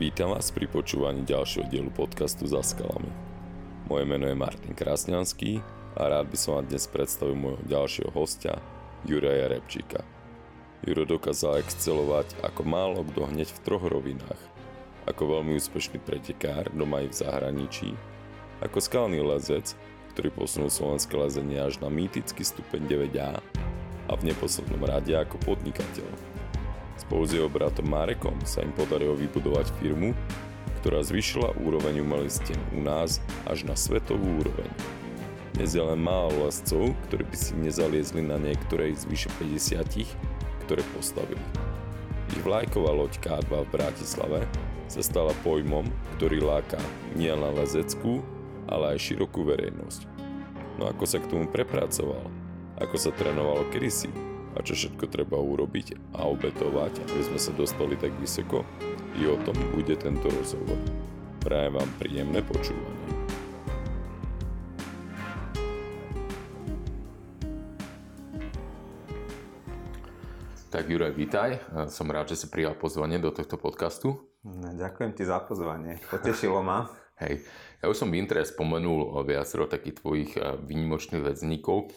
Vítam vás pri počúvaní ďalšieho dielu podcastu Za skalami. Moje meno je Martin Krasňanský a rád by som vám dnes predstavil môjho ďalšieho hostia, Juraja Repčíka. Juro dokázal excelovať ako málo kto hneď v troch rovinách. Ako veľmi úspešný pretekár doma aj v zahraničí, ako skalný lezec, ktorý posunul slovenské lezenie až na mýtický stupeň 9A a v neposlednom rade ako podnikateľ. Spolu s jeho bratom Marekom sa im podarilo vybudovať firmu, ktorá zvyšila úroveň umelistien u nás až na svetovú úroveň. Dnes je len málo lescov, ktorí by si nezaliezli na niektorej z vyše 50, ktoré postavili. Ich vlajková loď K2 v Bratislave sa stala pojmom, ktorý láka nielen lezeckú, ale aj širokú verejnosť. No ako sa k tomu prepracoval? Ako sa trénovalo kedysi? A čo všetko treba urobiť a obetovať, aby sme sa dostali tak vysoko, i o tom bude tento rozhovor. Prajem vám príjemné počúvanie. Tak Juraj, vítaj. Som rád, že si prijal pozvanie do tohto podcastu. No, ďakujem ti za pozvanie. Potešilo ma. Hej, ja už som v intre spomenul viacero takých tvojich eh, výnimočných vedzníkov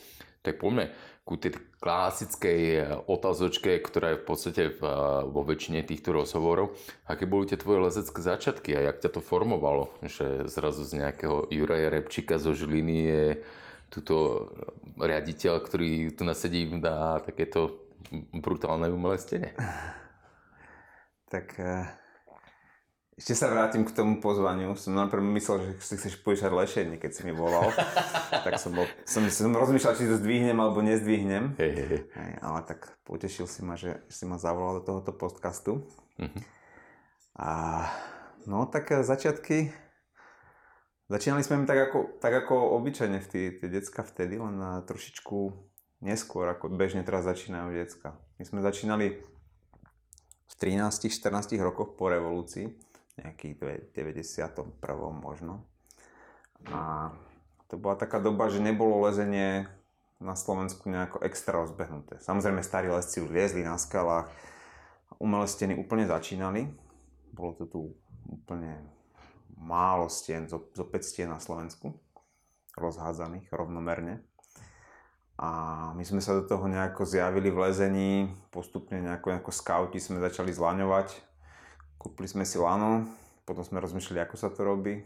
tak poďme ku tej klasickej eh, otázočke, ktorá je v podstate v, eh, vo väčšine týchto rozhovorov. Aké boli tie tvoje lezecké začiatky a jak ťa to formovalo? Že zrazu z nejakého Juraja Repčíka zo Žiliny je tuto riaditeľ, ktorý tu nasedí na takéto brutálne umelé stene. Tak eh, ešte sa vrátim k tomu pozvaniu. Som najprv myslel, že si chceš požičať lešenie, keď si mi volal. tak som, bol, som, som rozmýšľal, či to zdvihnem alebo nezdvihnem. Hey, hey, hey. ale tak potešil si ma, že si ma zavolal do tohoto podcastu. Uh-huh. A no tak začiatky... Začínali sme tak ako, tak ako obyčajne v tie, tie decka vtedy, len na trošičku neskôr, ako bežne teraz začínajú decka. My sme začínali v 13-14 rokoch po revolúcii nejakých 91. možno. A to bola taká doba, že nebolo lezenie na Slovensku nejako extra rozbehnuté. Samozrejme starí lesci už liezli na skalách, umelé steny úplne začínali. Bolo to tu úplne málo stien, zo, zo 5 stien na Slovensku, rozhádzaných rovnomerne. A my sme sa do toho nejako zjavili v lezení, postupne nejako, nejako scouti sme začali zlaňovať, Kúpili sme si lano, potom sme rozmýšľali, ako sa to robí.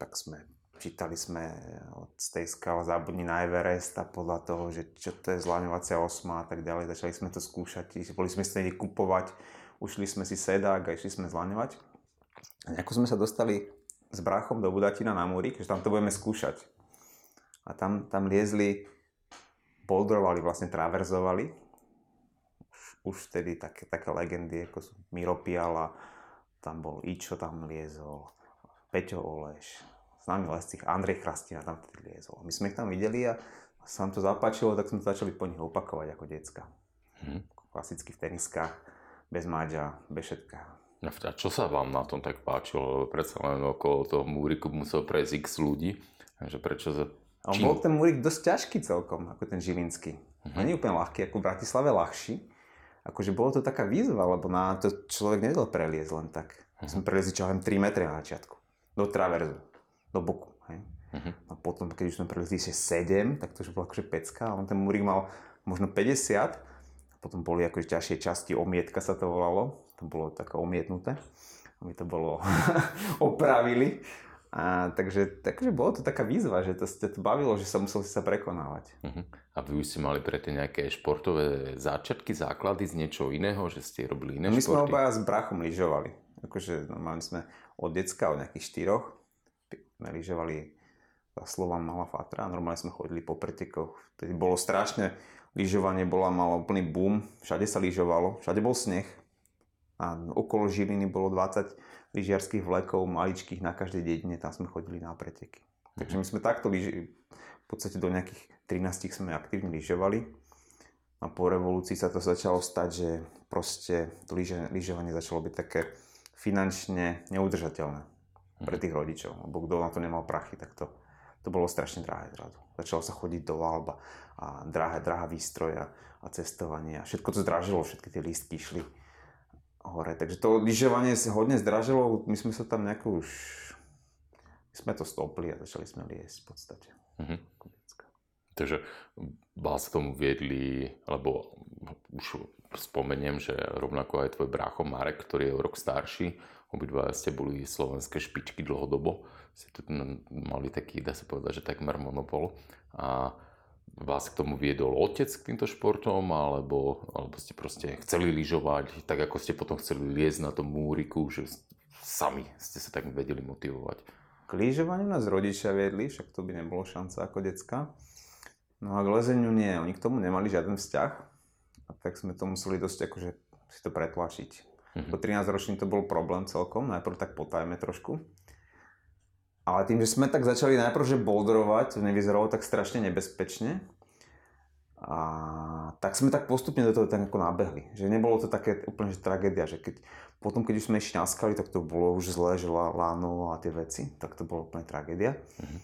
Tak sme, čítali sme od tej skala Zabudni na Everest a podľa toho, že čo to je zlaňovacia osma a tak ďalej. Začali sme to skúšať, boli sme si kupovať, ušli sme si sedák a išli sme zlaňovať. A nejako sme sa dostali s bráchom do Budatina na Múrik, že tam to budeme skúšať. A tam, tam liezli, boldrovali, vlastne traverzovali už vtedy také, také legendy, ako sú Miro Piala, tam bol Ičo, tam liezol, Peťo Oleš, známy lesci, Andrej Chrastina tam vtedy liezol. My sme ich tam videli a sa nám to zapáčilo, tak sme to začali po nich opakovať ako decka. Hmm. Klasicky v teniskách, bez máďa, bez všetkého. A čo sa vám na tom tak páčilo? Predsa len okolo toho múriku musel prejsť x ľudí. Takže prečo za... Čím? bol ten múrik dosť ťažký celkom, ako ten žilinský. Uh-huh. Nie úplne ľahký, ako v Bratislave ľahší, akože bolo to taká výzva, lebo na to človek nevedel preliezť len tak. Uh-huh. Sme preliezli čo 3 metre na začiatku. Do traverzu. Do boku. Hej. Uh-huh. A potom, keď už sme preliezli 7, tak to už bolo akože pecka. A on ten múrik mal možno 50. A potom boli akože ťažšie časti, omietka sa to volalo. To bolo také omietnuté. A my to bolo opravili. A takže, takže bolo to taká výzva, že to to bavilo, že sa musel si sa prekonávať. Uh-huh. A vy už ste mali predtým nejaké športové začiatky, základy z niečo iného, že ste robili iné My športy? My sme obaja s brachom lyžovali. Akože normálne sme od decka, od nejakých štyroch, sme lyžovali za slova Mala Fatra, normálne sme chodili po pretekoch. Vtedy bolo strašne, lyžovanie bola malo úplný boom, všade sa lyžovalo, všade bol sneh, a okolo Žiliny bolo 20 lyžiarských vlekov, maličkých na každej dedine, tam sme chodili na preteky. Takže my sme takto lyži, v podstate do nejakých 13 sme aktívne lyžovali. A po revolúcii sa to začalo stať, že proste to lyžovanie začalo byť také finančne neudržateľné pre tých rodičov. Lebo kto na to nemal prachy, tak to, to bolo strašne drahé zrazu. Začalo sa chodiť do Alba a drahé, drahá výstroja a cestovanie a všetko to zdražilo, všetky tie lístky išli hore. Takže to lyžovanie sa hodne zdražilo, my sme sa tam nejako už... My sme to stopli a začali sme liesť v podstate. Mhm. Takže vás tomu viedli, alebo už spomeniem, že rovnako aj tvoj brácho Marek, ktorý je o rok starší, obidva ste boli slovenské špičky dlhodobo, ste tu mali taký, dá sa povedať, že takmer monopol. A vás k tomu viedol otec k týmto športom, alebo, alebo ste proste chceli lyžovať, tak ako ste potom chceli liezť na tom múriku, že sami ste sa tak vedeli motivovať? K lyžovaniu nás rodičia viedli, však to by nebolo šanca ako decka. No a k lezeniu nie, oni k tomu nemali žiaden vzťah. A tak sme to museli dosť akože si to pretlačiť. Mm-hmm. Po 13 ročný to bol problém celkom, najprv tak potajme trošku. Ale tým, že sme tak začali najprv, že boldrovať, to nevyzeralo tak strašne nebezpečne. A tak sme tak postupne do toho tak ako nabehli. Že nebolo to také úplne že tragédia, že keď, potom keď už sme šňaskali, tak to bolo už zlé, že láno a tie veci, tak to bolo úplne tragédia. Mm-hmm.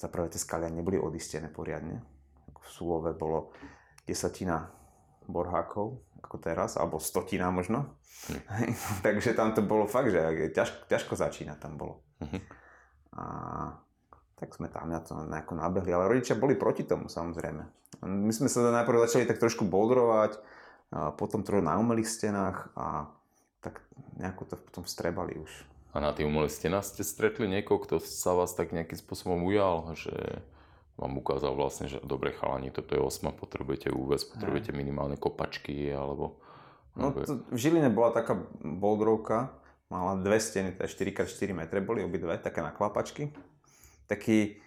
Za prvé tie skalia neboli odistené poriadne v Súlove bolo desatina borhákov, ako teraz, alebo stotina možno. Hm. Takže tam to bolo fakt, že ťažko, ťažko začína tam bolo. Hm. A tak sme tam na to nejako nabehli, ale rodičia boli proti tomu samozrejme. My sme sa najprv začali tak trošku boldrovať, a potom trochu na umelých stenách a tak nejako to potom strebali už. A na tých umelých stenách ste stretli niekoho, kto sa vás tak nejakým spôsobom ujal, že vám ukázal vlastne, že dobre chalani, toto je osma, potrebujete úves, potrebujete minimálne kopačky alebo... No to, v Žiline bola taká boldrovka, mala dve steny, teda 4x4 metre boli obidve, také naklapačky. Taký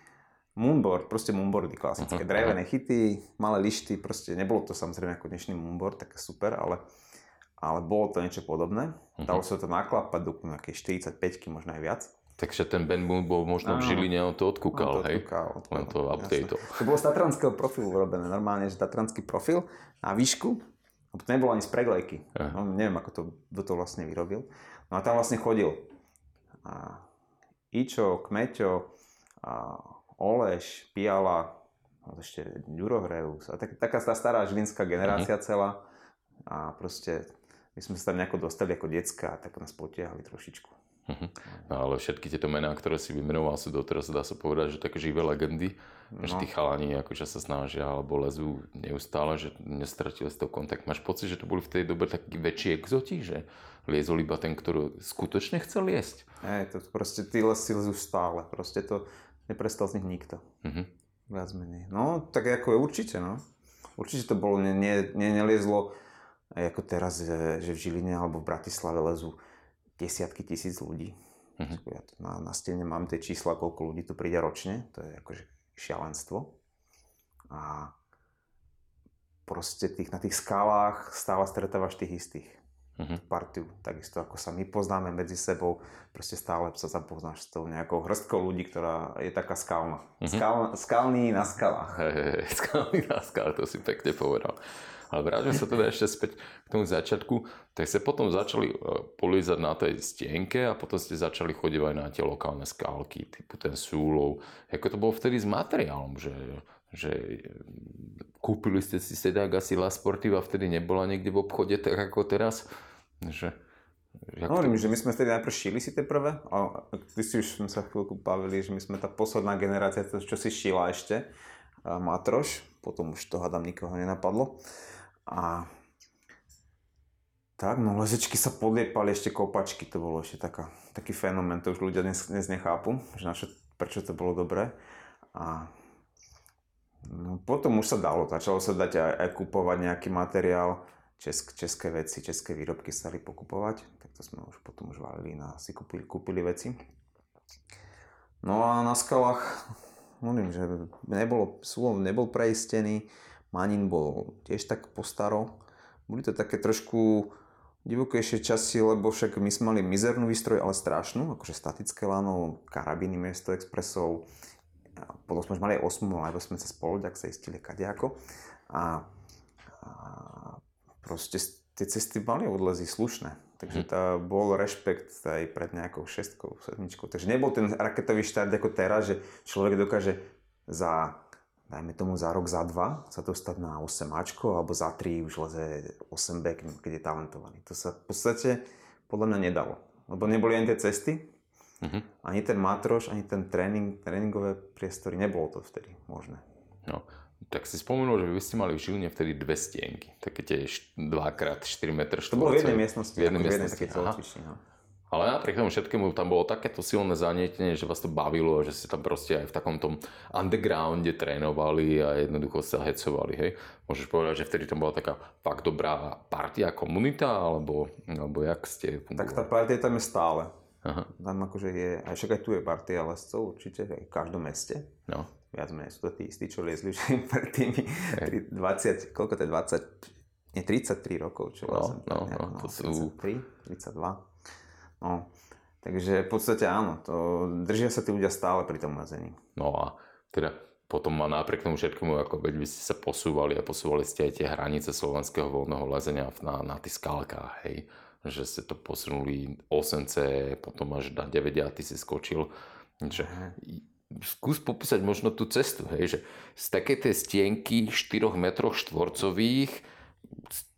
moonboard, proste moonboardy klasické, uh-huh, drevené chyty, malé lišty, proste nebolo to samozrejme ako dnešný moonboard, také super, ale, ale bolo to niečo podobné. Uh-huh. Dalo sa to naklapať do nejakej 45 možno aj viac. Takže ten Ben Moon bol možno v Žiline, on to odkúkal, on to hej? Odkúkal, Len to update. To bolo z tatranského profilu urobené, normálne, že tatranský profil na výšku, to nebolo ani z preglejky. No, neviem, ako to, kto to vlastne vyrobil. No a tam vlastne chodil a Ičo, Kmeťo, a Oleš, Piala, ešte Ďurohreus a tak, taká tá stará žilinská generácia uh-huh. celá a proste my sme sa tam nejako dostali ako decka a tak nás potiahli trošičku. Uh-huh. No ale všetky tieto mená, ktoré si vymenoval, sú doteraz, dá sa povedať, že také živé legendy. No. Že tí chalani akože sa snažia alebo lezú neustále, že nestratili z toho kontakt. Máš pocit, že to boli v tej dobe takí väčší exoti, že liezol iba ten, ktorý skutočne chcel liesť? Hej, to proste tí lesy lezú stále. Proste to neprestal z nich nikto. Uh-huh. Viac menej. No, tak ako je určite, no. Určite to bolo, ne, ne, ne, neliezlo ako teraz, že v Žiline alebo v Bratislave lezú desiatky tisíc ľudí. Uh-huh. Ja na, na stene mám tie čísla, koľko ľudí tu príde ročne, to je akože šialenstvo. A proste tých, na tých skalách stále stretávaš tých istých. Uh-huh. Partiu, takisto ako sa my poznáme medzi sebou, proste stále sa zapoznáš s tou nejakou hrstkou ľudí, ktorá je taká skalná. Uh-huh. Skal, skalný na skalách. Hey, skalný na skalách, to si pekne povedal. Ale vráťme sa teda ešte späť k tomu začiatku. Tak ste potom začali e, polízať na tej stienke a potom ste začali chodiť aj na tie lokálne skálky, typu ten súlov. Ako to bolo vtedy s materiálom, že, že kúpili ste si sedák asi La Sportiva, vtedy nebola niekde v obchode tak ako teraz. Že, Jak Hovorím, to... že my sme vtedy najprv šili si tie prvé, a ty si už sme sa chvíľku bavili, že my sme tá posledná generácia, čo si šila ešte, matroš, potom už to hádam nikoho nenapadlo. A tak, no lezečky sa podliepali, ešte kopačky, to bolo ešte taká, taký fenomén, to už ľudia dnes, dnes nechápu, že naše, prečo to bolo dobré. A no, potom už sa dalo, začalo sa dať aj, aj kupovať nejaký materiál, česk, české veci, české výrobky sa dali pokupovať, tak to sme už potom už valili na si kúpili, kúpili veci. No a na skalách, hovorím, že nebolo, súlom nebol preistený, Manin bol tiež tak postaro. Boli to také trošku divokejšie časy, lebo však my sme mali mizernú výstroj, ale strašnú, akože statické lano, karabiny miesto expresov. Potom sme už mali aj 8, alebo sme sa spolu, tak sa istili kadejako. A, a proste tie cesty mali odlezy slušné. Takže mhm. to bol rešpekt aj pred nejakou šestkou, sedmičkou. Takže nebol ten raketový štart ako teraz, že človek dokáže za dajme tomu za rok, za dva sa dostať na 8 Ačko, alebo za 3 už leze 8 B, keď je talentovaný. To sa v podstate podľa mňa nedalo. Lebo neboli ani tie cesty, uh-huh. ani ten matroš, ani ten tréning, tréningové priestory, nebolo to vtedy možné. No, tak si spomenul, že vy ste mali v Žiline vtedy dve stienky, také tie 2x4 m štvorcové. To bolo v jednej miestnosti, v jednej miestnosti, miestnosti. No. Ale napriek tomu všetkému tam bolo takéto silné zanietenie, že vás to bavilo, že ste tam proste aj v takom tom undergrounde trénovali a jednoducho sa hecovali, hej. Môžeš povedať, že vtedy tam bola taká fakt dobrá partia, komunita, alebo, alebo jak ste fungovali? Tak tá partia tam je stále. Aha. Tam akože je, aj však aj tu je partia lescov určite, aj v každom meste. No. Viac menej sú to tí istí, čo liezli už pred tými 20, koľko to je, 20, nie 33 rokov, čo no, vlastne. No, no, no, to 33, 32. No, takže v podstate áno, to, držia sa tí ľudia stále pri tom lezení. No a teda potom ma napriek tomu všetkému, ako veď by ste sa posúvali a posúvali ste aj tie hranice slovenského voľného lezenia na, na tých skalkách, hej. Že ste to posunuli 8C, potom až na 9 a ty si skočil. Že, skús popísať možno tú cestu, hej, že z takej tej stienky 4 metrov štvorcových,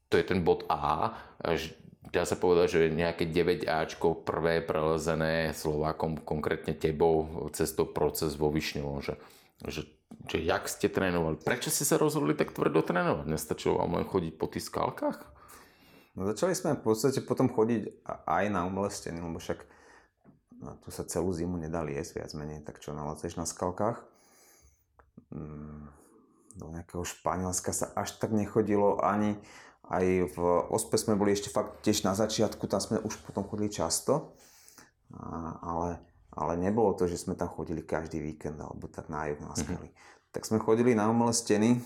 to je ten bod A, až dá sa povedať, že nejaké 9 Ačko prvé prelezené Slovákom, konkrétne tebou, cestou proces vo Višňovom, že, že, že jak ste trénovali? Prečo ste sa rozhodli tak tvrdo trénovať? Nestačilo vám len chodiť po tých skalkách? No, začali sme v podstate potom chodiť aj na umelé steny, lebo však no, tu sa celú zimu nedali jesť viac menej, tak čo nalaceš na skalkách. Mm, do nejakého Španielska sa až tak nechodilo ani, aj v OSPE sme boli ešte fakt tiež na začiatku, tam sme už potom chodili často, a, ale, ale nebolo to, že sme tam chodili každý víkend alebo tak na juh na skaly. Mm-hmm. Tak sme chodili na umelé steny,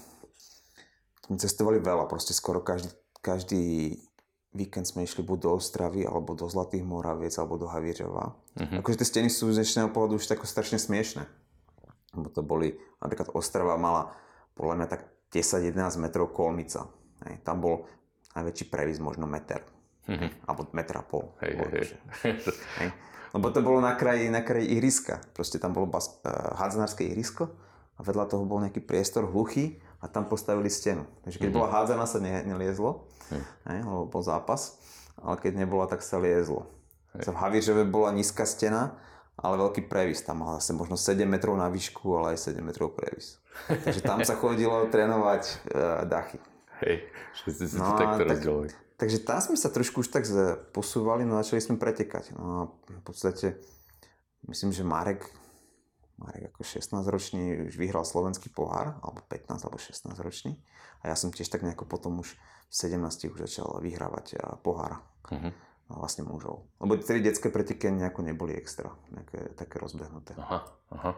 sme cestovali veľa, proste skoro každý, každý víkend sme išli buď do Ostravy, alebo do Zlatých Moraviec, alebo do Havířova. Mm-hmm. Akože tie steny sú z dnešného pohľadu už tako strašne smiešne. Lebo to boli, napríklad Ostrava mala podľa mňa tak 10-11 metrov kolmica. Hej. Tam bol najväčší previs možno meter. Mm-hmm. Alebo metra pol. Hej, hej, hej. hej. Lebo to bolo na kraji, na kraji ihriska. Proste tam bolo bas, uh, hádzanárske ihrisko a vedľa toho bol nejaký priestor hluchý a tam postavili stenu. Takže keď mm-hmm. bola hádzaná sa ne, neliezlo, mm. hej, lebo bol zápas, ale keď nebola, tak sa liezlo. Hej. V Havířove bola nízka stena, ale veľký previs. Tam mal zase možno 7 metrov na výšku, ale aj 7 metrov previs. Takže tam sa chodilo trénovať uh, dachy. Hej, že ste si no, to takto tak, Takže tam sme sa trošku už tak posúvali, no začali sme pretekať. No a v podstate, myslím, že Marek, Marek ako 16-ročný už vyhral slovenský pohár, alebo 15 alebo 16 ročný. A ja som tiež tak nejako potom už v 17 už začal vyhrávať pohár. Uh-huh. vlastne mužov. Lebo tie detské preteky nejako neboli extra, nejaké také rozbehnuté. Aha, aha.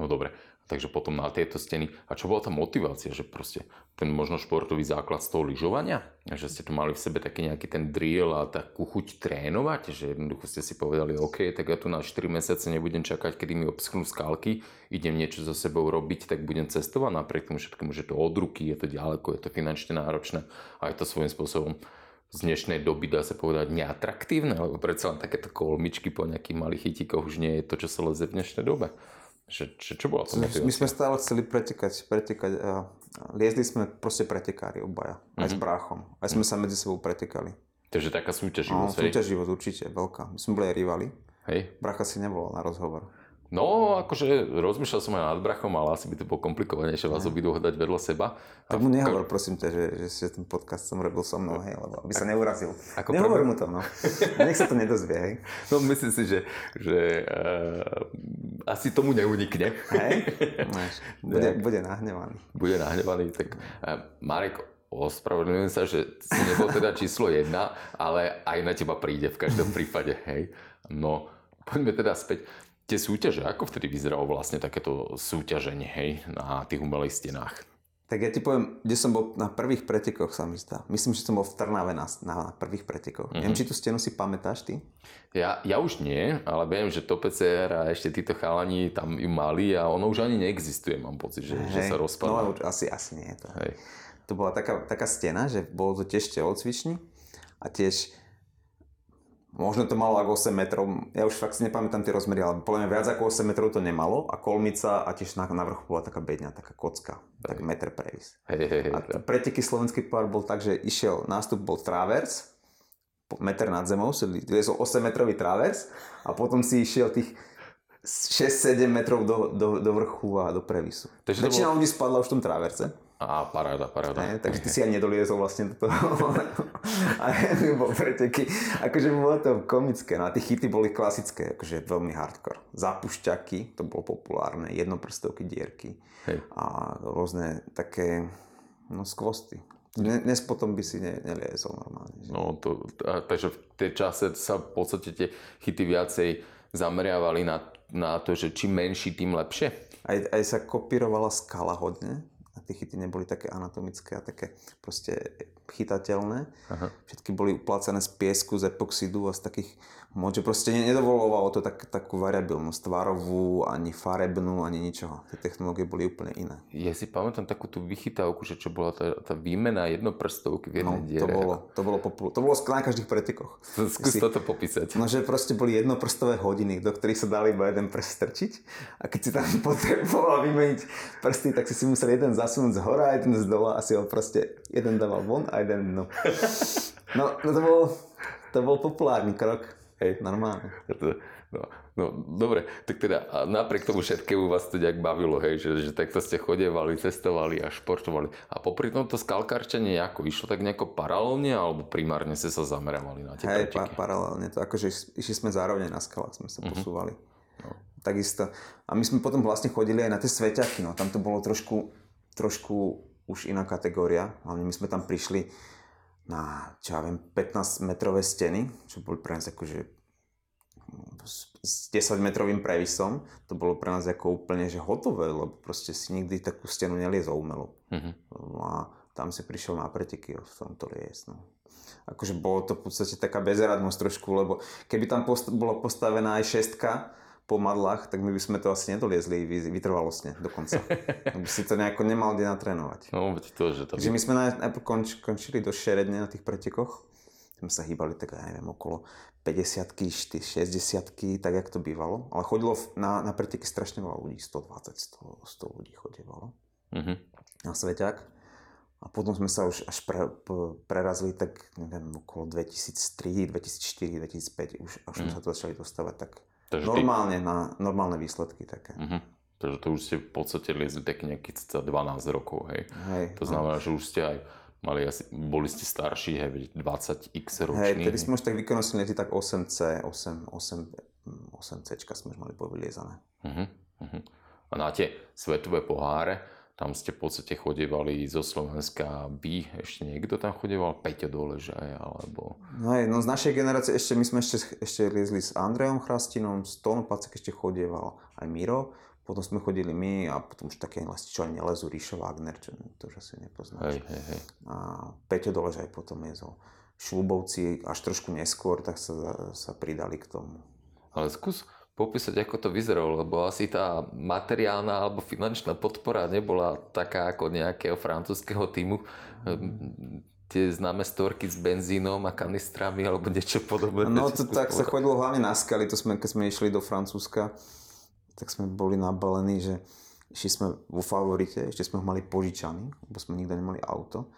No dobre. Takže potom na tieto steny. A čo bola tá motivácia, že proste ten možno športový základ z toho lyžovania? Že ste tu mali v sebe taký nejaký ten drill a takú chuť trénovať? Že jednoducho ste si povedali, OK, tak ja tu na 4 mesiace nebudem čakať, kedy mi obschnú skalky, idem niečo so sebou robiť, tak budem cestovať napriek tomu všetkému, že to od ruky, je to ďaleko, je to finančne náročné a je to svojím spôsobom z dnešnej doby dá sa povedať neatraktívne, lebo predsa len takéto kolmičky po nejakých malých chytikoch už nie je to, čo sa leze v dnešnej dobe. Že, čo, čo bola to My sme stále chceli pretekať, pretekať a liezli sme proste pretekári obaja, mm-hmm. aj s mhm. bráchom. Aj sme mm-hmm. sa medzi sebou pretekali. Takže taká súťaživosť, no, súťaživosť určite, veľká. My sme boli aj rivali. Hej. Bracha si nevolal na rozhovor. No, akože rozmýšľal som aj nad brachom, ale asi by to bolo komplikovanejšie vás obidvoch dať vedľa seba. Tak mu nehovor, prosím ťa, že, že si ten podcast som robil so mnou, hej, lebo aby sa neurazil. Ako nehovor mu to, no. Nech sa to nedozvie, hej. No, myslím si, že, že uh, asi tomu neunikne. Hej? Bude, bude nahnevaný. Bude nahnevaný, tak uh, Marek, ospravedlňujem sa, že si nebol teda číslo jedna, ale aj na teba príde v každom prípade, hej. No, poďme teda späť tie súťaže, ako vtedy vyzeralo vlastne takéto súťaženie, hej, na tých umelých stenách? Tak ja ti poviem, kde som bol na prvých pretekoch sa mi zdá. Myslím, že som bol v Trnave na, na prvých pretekoch. Mm-hmm. Neviem, či tú stenu si pamätáš ty? Ja, ja už nie, ale viem, že PCR a ešte títo chalani tam ju mali a ono už ani neexistuje, mám pocit, že, hey, že sa rozpadá. No asi, asi nie. To, Hej. to bola taká, taká stena, že bolo to tiež telocvični a tiež Možno to malo ako 8 metrov, ja už fakt si nepamätám tie rozmery, ale podľa mňa viac ako 8 metrov to nemalo a kolmica a tiež na, na vrchu bola taká bedňa, taká kocka, tak meter previs. Hej, hej, hej. A t- preteky slovenský pohár bol tak, že išiel, nástup bol travers, meter nad zemou, si liezol 8 metrový travers a potom si išiel tých 6-7 metrov do, do, do vrchu a do previsu. Takže Väčšina ľudí spadla už v tom traverse. Á, paráda, paráda. Ne, takže ty si ani nedoliezol vlastne do toho. a bol preteky. Akože bolo to komické. No a tie chyty boli klasické, akože veľmi hardcore. Zapušťaky, to bolo populárne, jednoprstovky dierky. Hej. A rôzne také, no skvosty. Dnes potom by si ne, neliezol normálne. Že? No, to, a, takže v tej čase sa v podstate tie chyty viacej zameriavali na, na to, že čím menší, tým lepšie. Aj, aj sa kopírovala skala hodne. Tie chyty neboli také anatomické a také proste chytateľné. Aha. Všetky boli uplácané z piesku, z epoxidu a z takých mod, že proste nedovolovalo to tak, takú variabilnosť tvarovú, ani farebnú, ani ničoho. Tie technológie boli úplne iné. Ja si pamätám takú tú vychytávku, že čo bola tá, tá výmena jednoprstovky v jednej No, diere. to bolo, to bolo, popul- to bolo na každých pretekoch. Skús si- toto popísať. No, že proste boli jednoprstové hodiny, do ktorých sa dali iba jeden prst strčiť a keď si tam potreboval vymeniť prsty, tak si si musel jeden zasunúť z hora, jeden z dola a si ho proste jeden dával von a jeden dnu. No, no to bol, to bol populárny krok. Hej. Normálne. To- No, no, dobre, tak teda napriek tomu všetkému vás to nejak bavilo, hej, že, že takto ste chodevali, cestovali a športovali. A popri tomto skalkarčenie ako išlo tak nejako paralelne alebo primárne ste sa zamerávali na tie Hej, pa, paralelne to, akože iš- išli sme zároveň na skalách, sme sa Mhm. posúvali. Takisto. A my sme potom vlastne chodili aj na tie sveťaky, no tam to bolo trošku, trošku už iná kategória. Hlavne my sme tam prišli na, čo ja viem, 15 metrové steny, čo boli pre nás akože s- s 10 metrovým previsom, to bolo pre nás ako úplne že hotové, lebo proste si nikdy takú stenu neliezol umelo. Mhm. No a tam si prišiel na preteky v tomto lies. No. Akože bolo to v podstate taká bezradnosť trošku, lebo keby tam post- bola postavená aj šestka po madlách, tak my by sme to asi nedoliezli vy- vytrvalostne dokonca. by si to nejako nemal kde natrénovať. No, veď to, že to Takže my sme najprv konč, končili do šeredne na tých pretekoch. Tam sa hýbali tak, ja neviem, okolo 50 60 tak jak to bývalo. Ale chodilo na, na preteky strašne veľa ľudí, 120, 100, 100 ľudí chodevalo Mhm. na Sveťák. A potom sme sa už až pre, prerazili tak, neviem, okolo 2003, 2004, 2005. Už, už sme sa tu začali dostávať tak Takže ty- normálne na normálne výsledky také. Mhm. Takže to už ste v podstate liezli tak nejakých cca 12 rokov, hej. Hej, To znamená, že už ste aj mali asi, boli ste starší, hej, veď 20x Hej, roční. tedy sme už tak vykonali tak 8C, 8, 8, 8C sme už mali povyliezané. Uh-huh, uh-huh. A na tie svetové poháre, tam ste v podstate chodievali zo Slovenska vy, ešte niekto tam chodieval, Peťo Doležaj, alebo... No, hej, no z našej generácie ešte, my sme ešte, ešte liezli s Andrejom Chrastinom, s Tóno Pacek ešte chodieval aj Miro, potom sme chodili my a potom už také vlastne, čo aj nelezú, Ríšo Wagner, čo to už asi nepoznáš. Hej, hej, hej. A Peťo Doležaj potom jezol. Šlubovci až trošku neskôr, tak sa, sa pridali k tomu. Ale skús popísať, ako to vyzeralo, lebo asi tá materiálna alebo finančná podpora nebola taká ako nejakého francúzského týmu. Ehm, Tie známe storky s benzínom a kanistrami alebo niečo podobné. No to tak sa chodilo hlavne na skaly, to sme, keď sme išli do Francúzska, tak sme boli nabalení, že išli sme vo favorite, ešte sme ho mali požičaný, lebo sme nikto nemali auto.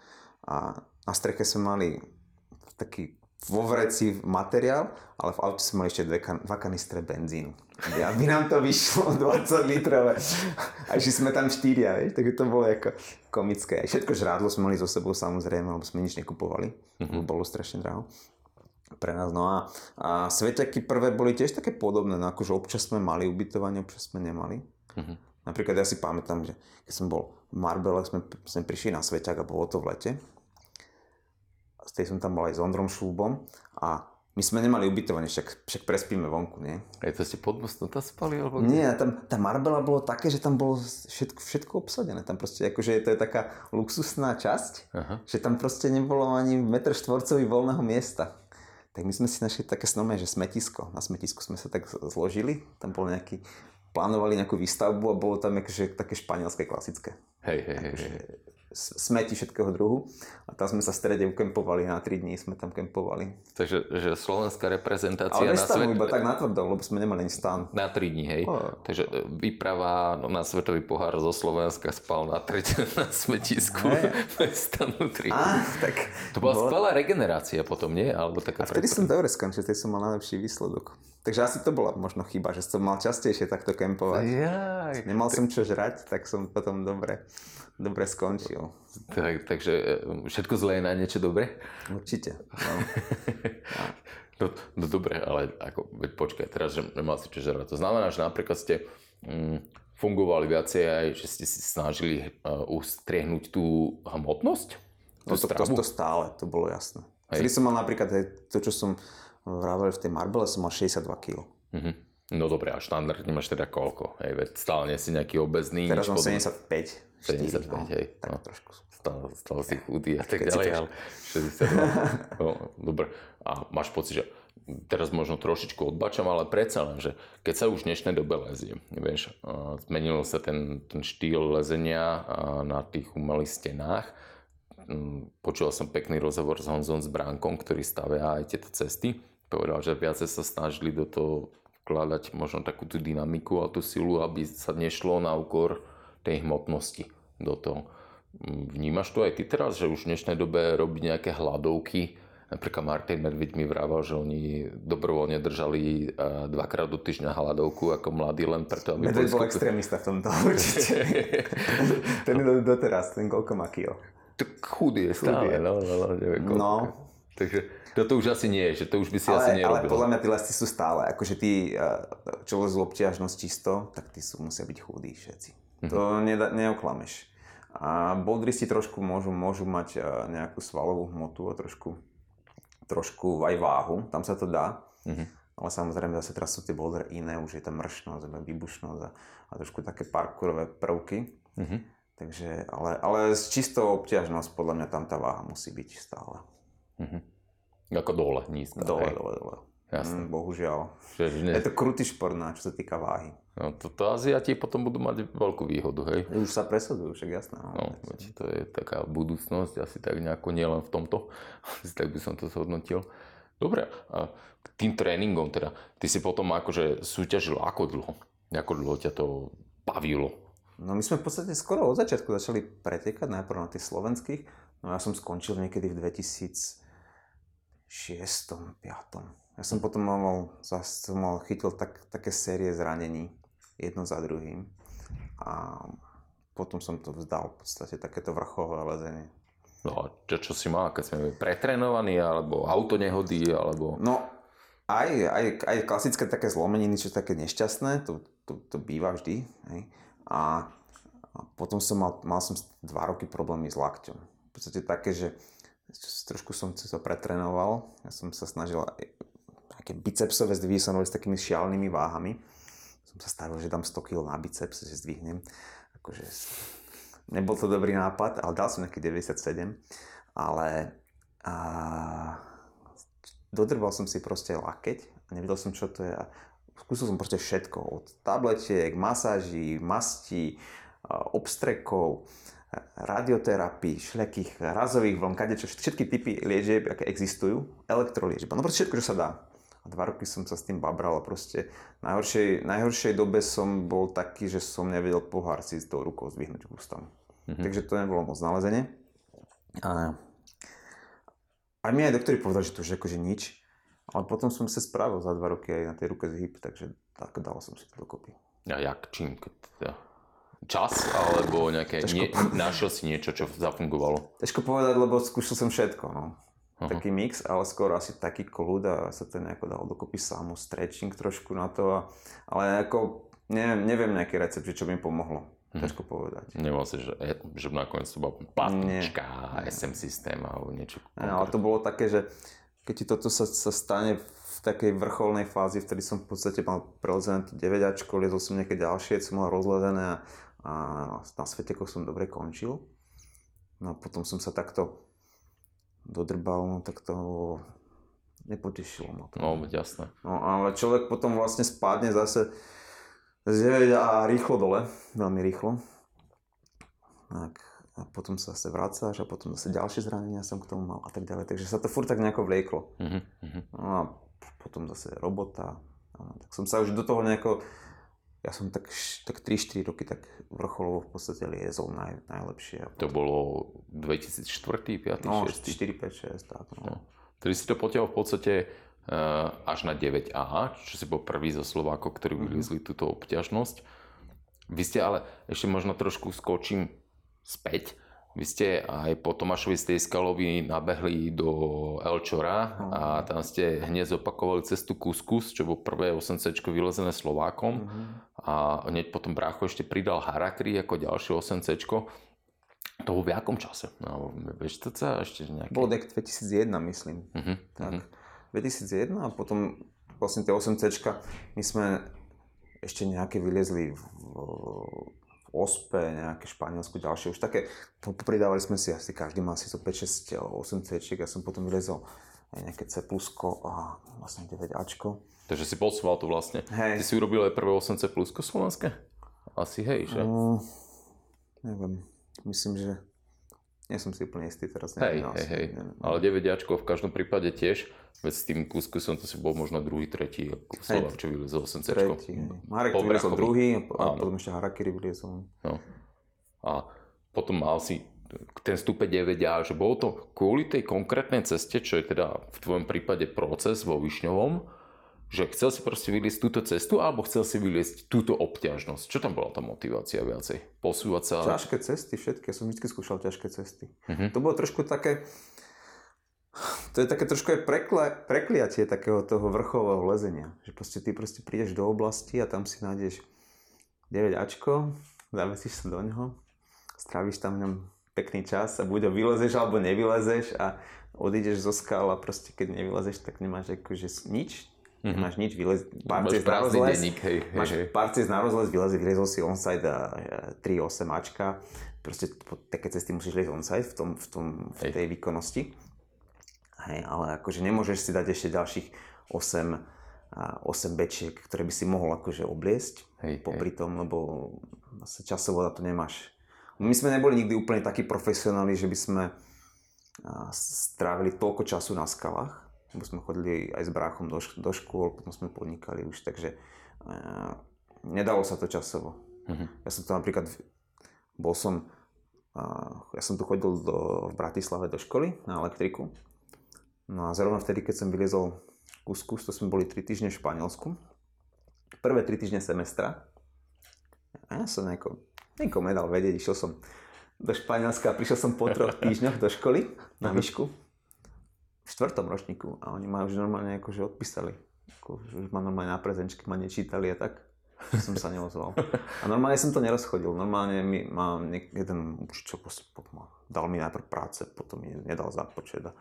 A na streche sme mali taký vo vreci materiál, ale v aute sme mali ešte dve kan- dva kanistre benzínu. Aby, nám to vyšlo 20 litrové. A išli sme tam štyria, vieš, takže to bolo ako komické. Všetko žrádlo sme mali so sebou samozrejme, lebo sme nič nekupovali, mm-hmm. bolo strašne draho pre nás. No a, a sveťaky prvé boli tiež také podobné, no akože občas sme mali ubytovanie, občas sme nemali. Mhm. Napríklad ja si pamätám, že keď som bol v Marbele, sme, sme prišli na sveťak a bolo to v lete. Z tej som tam bol aj s Ondrom Šúbom a my sme nemali ubytovanie, však, však prespíme vonku, nie? Aj to ste pod mostom tam spali? Alebo? Nie, tam, tá Marbella bolo také, že tam bolo všetko, všetko obsadené. Tam proste akože to je taká luxusná časť, Aha. že tam proste nebolo ani metr štvorcový voľného miesta. Tak my sme si našli také snomé, že smetisko. Na smetisku sme sa tak zložili, tam bol nejaký, plánovali nejakú výstavbu a bolo tam akože také španielské klasické. Hej, hej, hej, hej. Smeti všetkého druhu. A tam sme sa v strede ukempovali, na 3 dní sme tam kempovali. Takže že slovenská reprezentácia Ale na svet... iba tak natvrdo, lebo sme nemali ani stan. Na 3 dní, hej. O. Takže e, výprava no, na Svetový pohár zo Slovenska spal na treť na smetisku stanu 3. Á, tak... To bola skvelá regenerácia potom, nie? Alebo taká A vtedy som dobre skončil, vtedy som mal najlepší výsledok. Takže asi to bola možno chyba, že som mal častejšie takto kempovať. Jaj. Nemal som čo žrať, tak som potom dobre, dobre skončil. Tak, takže e, všetko zlé je na niečo dobré? Určite. No. No, no dobre, ale ako, veď počkaj, teraz, že nemal si čo žrať. To znamená, že napríklad ste mm, fungovali viacej aj, že ste si snažili uh, ustriehnúť tú hmotnosť? Tú To, to, to, to stále, to bolo jasné. Hej. Vtedy som mal napríklad aj to, čo som vravel v tej Marbele, som mal 62 kg. Mhm. No dobre, a štandardne máš teda koľko? Hej, veď stále nie si nejaký obezný. Teraz mám podobné. 75. 75, no, hej, Tak no. trošku. Stále, stále si chudý a tak ďalej, ale 62. no, dobre. A máš pocit, že teraz možno trošičku odbačam, ale predsa len, že keď sa už v dnešnej dobe lezie, vieš, zmenil sa ten, ten štýl lezenia na tých umelých stenách. Mm, Počul som pekný rozhovor s Honzom s Bránkom, ktorý stavia aj tieto cesty. Povedal, že viacej sa snažili do toho vkladať možno takú tú dynamiku a tú silu, aby sa nešlo na úkor tej hmotnosti do toho. Mm, Vnímaš to aj ty teraz, že už v dnešnej dobe robiť nejaké hladovky? Napríklad Martin Medviď mi vrával, že oni dobrovoľne držali eh, dvakrát do týždňa hladovku ako mladí len preto, aby Medveď bol extrémista v tomto určite. ten je do- doteraz, ten koľko má kilo. Tak chudý je stále, no, no, no, neviem koľko. No. Takže toto už asi nie že to už by si asi Ale, ale nerobil. podľa mňa tí lesci sú stále, akože tí, eh, čo lezú obťažnosť čisto, tak tí sú, musia byť chudí všetci. Mhm. To neda, neoklameš. A boulderisti trošku môžu, môžu mať eh, nejakú svalovú hmotu a trošku, trošku aj váhu, tam sa to dá. Mhm. Ale samozrejme zase teraz sú tie bouldery iné, už je tam mršnosť, výbušnosť a, a trošku také parkourové prvky. Mhm. Takže, ale, ale z čistou obťažnosť podľa mňa tam tá váha musí byť stále. Mhm. Ako dole, nízko. Dole, hej. dole, dole. Jasné. Mm, bohužiaľ. Že, Je to krutý šport, na čo sa týka váhy. no, to, to Aziati potom budú mať veľkú výhodu, hej? Už sa presadzujú, však jasné. No. No, veď to je taká budúcnosť, asi tak nejako nielen v tomto, asi tak by som to zhodnotil. Dobre, a k tým tréningom teda, ty si potom akože súťažil ako dlho? Ako dlho ťa to bavilo? no my sme v podstate skoro od začiatku začali pretekať, najprv na tých slovenských. No ja som skončil niekedy v 2006 2005. Ja som potom mal, som mal chytil tak, také série zranení, jedno za druhým. A potom som to vzdal v podstate, takéto vrcholové lezenie. No a čo, čo si mal, keď sme pretrenovaní, alebo autonehody, alebo... No, aj, aj, aj klasické také zlomeniny, čo také nešťastné, to, to, to býva vždy. Hej. A, a potom som mal, mal som dva roky problémy s lakťom. V podstate také, že trošku som to pretrenoval. Ja som sa snažil také bicepsové zdvihy s takými šialenými váhami. Som sa stavil, že dám 100 kg na biceps, že zdvihnem. Akože nebol to dobrý nápad, ale dal som nejaký 97. Ale a, dodrbal som si proste lakeť nevedel som, čo to je. Skúsil som proste všetko. Od tabletiek, masáží, mastí, a, obstrekov, radioterapii, všelijakých razových vln, kadečo, všetky typy liežieb, aké existujú, elektroliečba. No proste všetko, čo sa dá. A dva roky som sa s tým babral a proste v najhoršej, najhoršej dobe som bol taký, že som nevedel pohár si s tou rukou zdvihnúť k ústam. Mm-hmm. Takže to nebolo moc nalezenie. A aj mi aj doktori povedali, že to už akože nič. Ale potom som sa spravil za dva roky aj na tej ruke zhyb, takže tak dal som si to dokopy. A jak, čím? Keď teda čas, alebo nejaké... Ťažko Nie, našiel si niečo, čo zafungovalo? Ťažko povedať, lebo skúšal som všetko, no. Aha. Taký mix, ale skoro asi taký kľud a sa to nejako dalo dokopy samo, stretching trošku na to. A, ale ako, neviem, neviem nejaký recept, čo by mi pomohlo. Ťažko povedať. Nemal si, že, e, že nakoniec to bola platnička, SM systém alebo niečo. Ne, ale to bolo také, že keď ti toto sa, sa stane v takej vrcholnej fázi, vtedy som v podstate mal prelezené to 9 liezol som nejaké ďalšie, som mal rozlezené a, a na svetekoch som dobre končil. No a potom som sa takto dodrbal, no tak to nepotešilo ma to. No, jasné. No ale človek potom vlastne spadne zase z 9 a rýchlo dole, veľmi rýchlo. Tak a potom sa zase vracáš a potom zase ďalšie zranenia som k tomu mal a tak ďalej. Takže sa to furt tak nejako vlieklo. Uh-huh. No a potom zase robota. A tak som sa už do toho nejako, ja som tak, tak 3-4 roky tak vrcholovo v podstate liezol naj, najlepšie. To bolo 2004, 5, no, 6. 4, 5, 6, tak. No. No. Tedy si to potiahol v podstate uh, až na 9A, čo si bol prvý zo Slovákov, ktorí vyliezli túto obťažnosť. Vy ste ale, ešte možno trošku skočím späť, vy ste aj po Tomášovi Stejskalovi nabehli do Elčora a tam ste hneď zopakovali cestu Kuskus, čo bol prvé 8C vylezené Slovákom a hneď potom Brácho ešte pridal Harakri ako ďalšie 8C. To bolo v jakom čase? No, vieš to sa ešte nejaké... Bolo dek 2001, myslím. Mhm, Tak, 2001 a potom vlastne tie 8C, my sme ešte nejaké vyliezli v, v Ospe, nejaké Španielsku, ďalšie už také, to pridávali sme si asi, každý má asi so 5, 6, 8 C, ja som potom vyliezol aj nejaké C a vlastne 9 Ačko. Takže si posúval to vlastne. Hej. Ty si urobil aj prvé 8C plusko slovenské? Asi hej, že? Mm, neviem, myslím, že nie som si úplne istý teraz. Hej, neviem, hej, asi, hej. neviem. Ale 9 v každom prípade tiež. Veď s tým kuskusom to si bol možno druhý, tretí ako Slovak, čo vylezol 8 C. Tretí. Marek Po vyliezol druhý a potom ešte Harakiri vyliezol. No. A potom mal si ten stupeň 9A, že bolo to kvôli tej konkrétnej ceste, čo je teda v tvojom prípade proces vo Višňovom, že chcel si proste vyliesť túto cestu alebo chcel si vyliesť túto obťažnosť. Čo tam bola tá motivácia viacej? Posúvať sa? Ťažké cesty, všetky. Ja som vždy skúšal ťažké cesty. Mhm. To bolo trošku také... To je také trošku aj prekla, prekliatie takého toho vrchového lezenia. Že proste ty proste prídeš do oblasti a tam si nájdeš 9 Ačko, zavesíš sa do ňoho, stráviš tam v ňom pekný čas a buď ho vylezeš alebo nevylezeš a odídeš zo skal a proste keď nevylezeš, tak nemáš akože nič. Nemáš nič, vylez, ciest na rozles, denník, hej, hej, máš hej. na rozles, vylezol, vylezol si onside a e, 3-8 Ačka. Proste také cesty musíš liezť onside v, tom, v, tom, v Hej. tej výkonnosti. Hej, ale akože nemôžeš si dať ešte ďalších 8, a 8 bečiek, ktoré by si mohol akože obliesť Hej, popri tom, lebo zase časovo na to nemáš. My sme neboli nikdy úplne takí profesionáli, že by sme strávili toľko času na skalách, lebo sme chodili aj s bráchom do, šk- do škôl, potom sme podnikali už, takže a, nedalo sa to časovo. Mhm. Ja som to napríklad, bol som, a, ja som tu chodil do, v Bratislave do školy na elektriku, no a zrovna vtedy, keď som vyliezol kuskus, to sme boli 3 týždne v Španielsku, prvé 3 týždne semestra, a ja som nejako, nikomu nedal vedieť, išiel som do Španielska a prišiel som po troch týždňoch do školy na výšku v štvrtom ročníku a oni ma už normálne akože odpísali. Ako, už ma normálne na prezenčke ma nečítali a tak. som sa neozval. A normálne som to nerozchodil. Normálne mi ma jeden učiteľ dal mi najprv práce, potom mi nedal započet a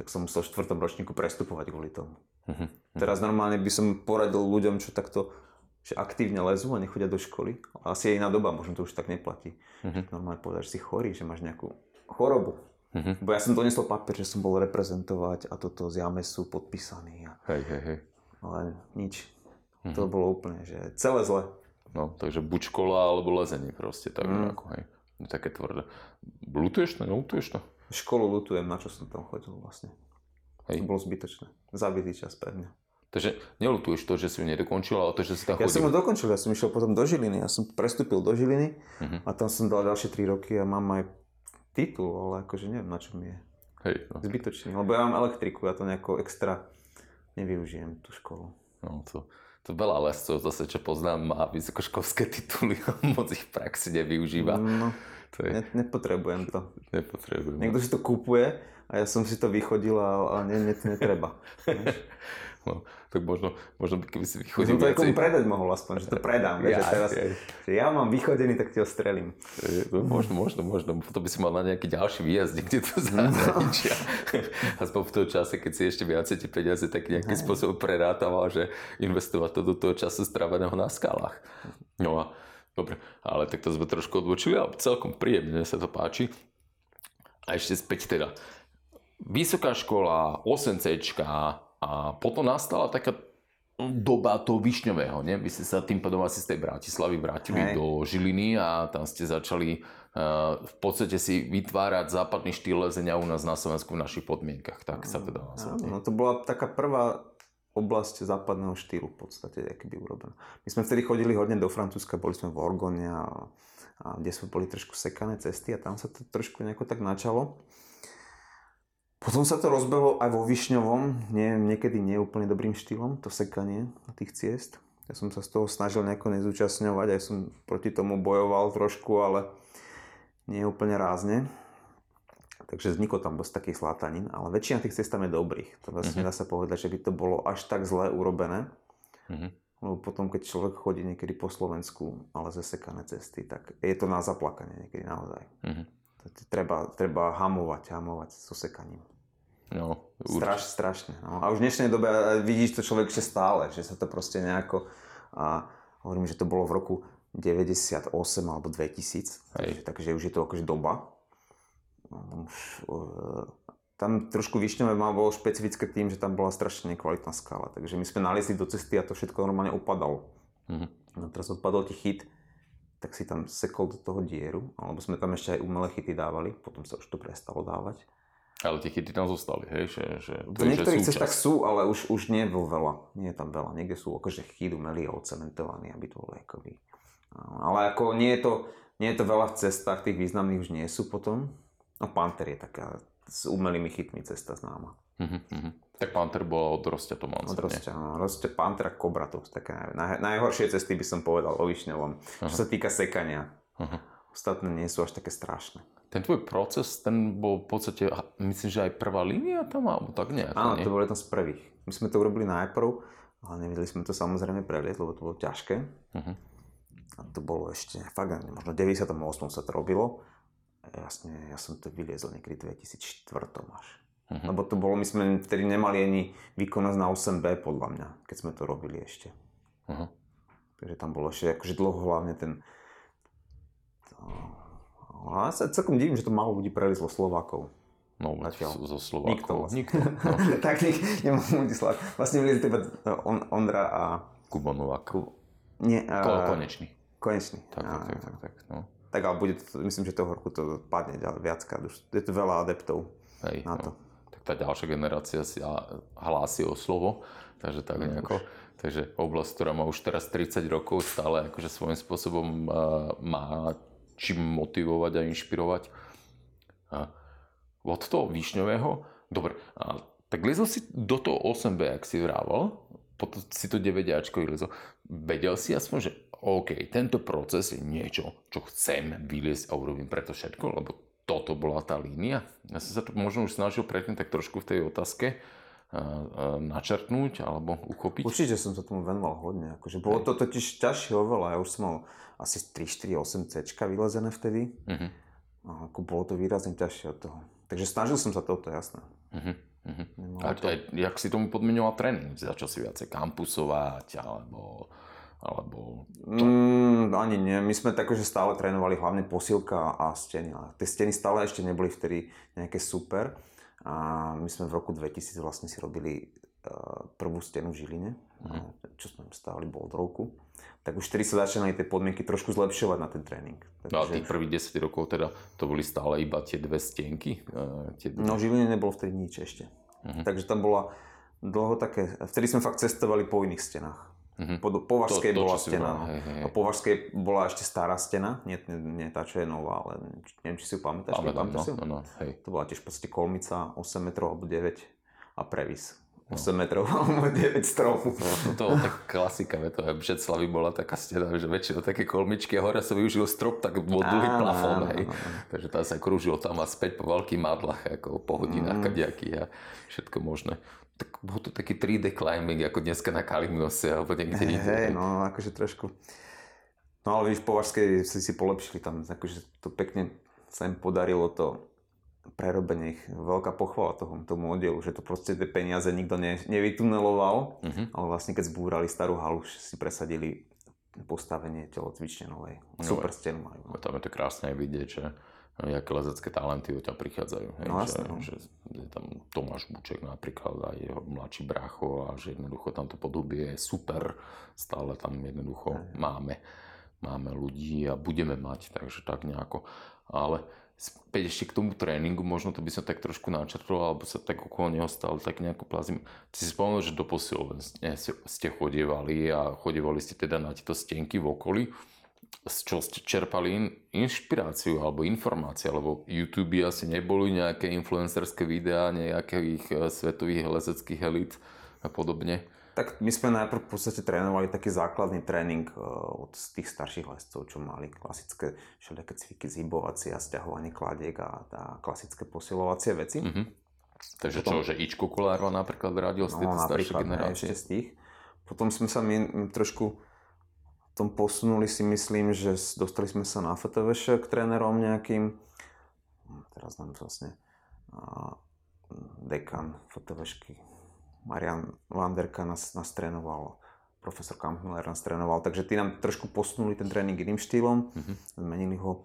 tak som musel v štvrtom ročníku prestupovať kvôli tomu. Mhm. Teraz normálne by som poradil ľuďom, čo takto že aktívne lezú a nechodia do školy. Asi je iná doba, možno to už tak neplatí. Mhm. Normálne povedať, že si chorý, že máš nejakú chorobu. Mhm. Bo ja som donesol papier, že som bol reprezentovať a toto z Jamesu podpísaný. A, Hej, hej, hej. ale nič. Mhm. To bolo úplne, že celé zle. No, takže buď škola, alebo lezenie proste, tak Mm. ako, hej. Také tvrdé. Lutuješ to, neutuješ to? Školu lutujem, na čo som tam chodil vlastne. Hej. To bolo zbytočné. Zabitý čas pre mňa. Takže nelutuješ to, že si ju nedokončil, ale to, že si tam Ja som chodil. ho dokončil, ja som išiel potom do Žiliny. Ja som prestúpil do Žiliny Mhm. a tam som dal ďalšie 3 roky a mám aj titul, ale akože neviem na čo mi je. Hej, no. Zbytočný, lebo ja mám elektriku, ja to nejako extra nevyužijem, tú školu. no to, to veľa lescov zase, čo poznám, má vysokoškolské tituly a moc ich v praxi nevyužíva. No, To je, ne, nepotrebujem to. nepotrebujem. Niekto si to kúpuje a ja som si to vychodil a, a ne, ne, netreba. No, tak možno, možno by keby si Ja vychodil som to viacej. predať mohol aspoň, že to predám. Ja, že teraz, ja. že ja mám vychodený, tak ti ho strelím. No, možno, možno, možno. Potom by si mal na nejaký ďalší výjazd niekde do zahraničia. Aspoň v tom čase, keď si ešte viacej tie peniaze tak nejakým spôsobom prerátával, že investovať to do toho času stráveného na skalách. No a dobre, ale tak to sme trošku odbočili, ale celkom príjemne mne sa to páči. A ešte späť teda. Vysoká škola, 8C a potom nastala taká doba toho Višňového, nie? Vy ste sa tým pádom asi z tej Bratislavy vrátili Hej. do Žiliny a tam ste začali uh, v podstate si vytvárať západný štýl lezenia u nás na Slovensku v našich podmienkach. Tak sa to dá nazvať. No to bola taká prvá oblasť západného štýlu v podstate, keby urobená. My sme vtedy chodili hodne do Francúzska, boli sme v Orgone a, a kde sme boli trošku sekané cesty a tam sa to trošku nejako tak načalo. Potom sa to rozbehlo aj vo Višňovom, nie, niekedy nie úplne dobrým štýlom, to sekanie tých ciest. Ja som sa z toho snažil nejako nezúčastňovať, aj som proti tomu bojoval trošku, ale nie úplne rázne. Takže vznikol tam dosť takých slátanín, ale väčšina tých ciest tam je dobrých. To vlastne Mhm. dá sa povedať, že by to bolo až tak zle urobené. Mhm. Lebo potom, keď človek chodí niekedy po Slovensku, ale zasekané cesty, tak je to na zaplakanie niekedy naozaj. Je- Treba, treba hamovať, hamovať so sekaním. No. Straš, strašne. No. A už v dnešnej dobe eh, vidíš to človek ešte stále, že sa to proste nejako... A hovorím, že to bolo v roku 98 alebo 2000, takže, takže už je to akože doba. Už, uh, tam trošku Višňové má bolo špecifické tým, že tam bola strašne nekvalitná skala, takže my sme naliezli do cesty a to všetko normálne upadalo. Mhm. No teraz odpadol ti chyt, tak si tam sekol do toho dieru, alebo sme tam ešte aj umelé chyty dávali, potom sa už to prestalo dávať. Ale tie chyty tam zostali, hej? Že, že V to že niektorých cestách sú, ale už, už nie je veľa. Nie je tam veľa. Niekde sú akože chyt umelý a ocementovaný, aby to bolo akoby... Ale ako nie je, to, nie je to veľa v cestách, tých významných už nie sú potom. No Panther je taká s umelými chytmi cesta známa. Mhm, mhm. Tak Panther bola od Rostia Tománca, Od? Rosťa, no, Rosťa, Panther a Kobra, to sú také naj, najhoršie cesty by som povedal o Višňovom. Čo sa týka sekania. Aha. Ostatné nie sú až také strašné. Ten tvoj proces, ten bol v podstate, myslím, že aj prvá línia tam, alebo tak nejako, Áno, nie? to bol jeden z prvých. My sme to urobili najprv, ale nevedeli sme to samozrejme preliesť, lebo to bolo ťažké. Mhm. A to bolo ešte, fakt, možno v 98. sa to robilo. Jasne, ja som to vyliezol niekedy v 2004 až. Mhm. Lebo to bolo, my sme vtedy nemali ani výkonnosť na 8B podľa mňa, keď sme to robili ešte. Aha. Takže tam bolo ešte akože dlho hlavne ten... No, a ja sa celkom divím, že to málo ľudí preliezlo Slovákov. No, Zatiaľ. zo Slovákov. Nikto vlastne. Nikto. No. tak nik, nemám Slovák. Vlastne vyliezli iba on, Ondra a... Kubo Novák. Ku- Nie, a... Ko, konečný. Konečný. Tak, tak, tak, tak, tak, no. Tak ale bude to, myslím, že toho roku to padne ďalej viackrát. Už je to veľa adeptov Hej, na to. no. Tak tá ďalšia generácia si hlási o slovo, takže tak nejako. Takže oblasť, ktorá má už teraz 30 rokov, stále akože svojím spôsobom uh, má čím motivovať a inšpirovať. A od toho Višňového, dobre, a, tak lezol si do toho 8B, ak si vrával, potom si to 9 vylezol. Vedel si aspoň, že OK, tento proces je niečo, čo chcem vyliesť a urobím preto všetko, lebo toto bola tá línia. Ja som sa to možno už snažil predtým tak trošku v tej otázke načrtnúť alebo uchopiť. Určite som sa tomu venoval hodne. Akože bolo to totiž ťažšie oveľa. Ja už som mal asi 3, 4, 8 C vylezené vtedy. A ako bolo to výrazne ťažšie od toho. Takže snažil som sa toto, jasné. Nemalo A, to... a jak si tomu podmienoval tréning? Začal si viacej kampusovať alebo, alebo Mm, ani nie. My sme tak, že stále trénovali hlavne posilka a steny. A tie steny stále ešte neboli vtedy nejaké super. A my sme v roku 2000 vlastne si robili uh, prvú stenu v Žiline, Mhm. čo sme stávali bol od roku. Tak už vtedy sa začínali tie podmienky trošku zlepšovať na ten tréning. No a tých prvých 10 rokov teda to boli stále iba tie dve stienky? Uh, tie dve... No v Žiline nebolo vtedy nič ešte. Mhm. Takže tam bola dlho také... Vtedy sme fakt cestovali po iných stenách. Mhm. Po, po Vašskej To- to, bola stena. vral, no. hej, hej, A hej. po Vašskej bola ešte stará stena, nie, nie, nie tá, čo je nová, ale neviem, či si ju pamätáš. Pamätám, pamätáš si no, no, no, hej. To bola tiež podstate kolmica 8 metrov alebo 9 a previs. No. 8 metrov alebo 9 stropu. No, to bola taká klasika, ve, to je v Břeclavi bola taká stena, že väčšinou také kolmičky a hore sa využil strop, tak bol dlhý plafón, hej. Takže tam sa krúžil tam a späť po veľkých madlách, ako po hodinách Mm. a všetko možné. Tak bol to taký 3D climbing, ako dneska na Kalimiose, alebo niekde inde. hej, no akože trošku. No ale víš, po Vašskej si si polepšili tam, akože to pekne sa im podarilo to prerobenie ich. Veľká pochvala tomu, tomu oddielu, že to proste tie peniaze nikto ne, nevytuneloval, Mhm. ale vlastne keď zbúrali starú halu, si presadili postavenie telocvične novej. No, Super stenu majú. Bo Tam je to krásne vidieť, že aké lezecké talenty od ťa prichádzajú. Hej, No, že, no. že je tam Tomáš Buček napríklad a jeho mladší brácho a že jednoducho tamto podhubie je super, stále tam jednoducho máme, máme ľudí a budeme mať, takže tak nejako. Ale späť ešte k tomu tréningu, možno to by som tak trošku načrtol, alebo sa tak okolo neho stále tak nejako plazím. Ty si spomenul, že do posilovne ste chodievali a chodievali ste teda na tieto stenky v okolí. Z čo ste čerpali inšpiráciu alebo informácie, alebo YouTube asi neboli nejaké influencerské videá nejakých eh, svetových lezeckých elit a podobne? Tak my sme najprv v podstate trénovali taký základný tréning e, od tých starších lescov, čo mali klasické všelijaké cviky, zhybovacie a stiahovanie kladiek a, a klasické posilovacie veci. Mm-hmm. Takže Potom, čo, že Ičko Kolárva napríklad radil z no, tejto staršej generácie? ešte z tých. Potom sme sa my, trošku tom posunuli si myslím, že dostali sme sa na FTVŠ k trénerom nejakým. Teraz nám vlastne dekan FTVŠky Marian Landerka nás, nás trénoval, profesor Kampmiller nás trénoval, takže tí nám trošku posunuli ten tréning iným štýlom, mm-hmm. zmenili ho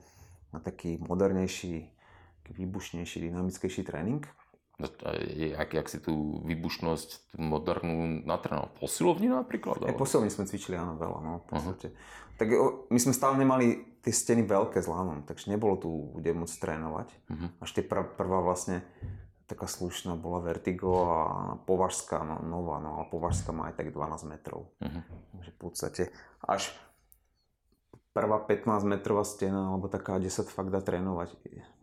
na taký modernejší, výbušnejší, dynamickejší tréning. No jak, jak si tú výbušnosť modernú natrénoval? Posilovni napríklad? Ale... posilovni sme cvičili, áno, veľa, no. Uh-huh. Tak my sme stále nemali tie steny veľké s lánom, takže nebolo tu kde môcť trénovať. Uh-huh. Až tie pr- prvá vlastne taká slušná bola Vertigo a Považská no, nová, no ale Považská má aj tak 12 metrov. Uh-huh. Takže v podstate až prvá 15 metrová stena alebo taká 10 fakt dá trénovať,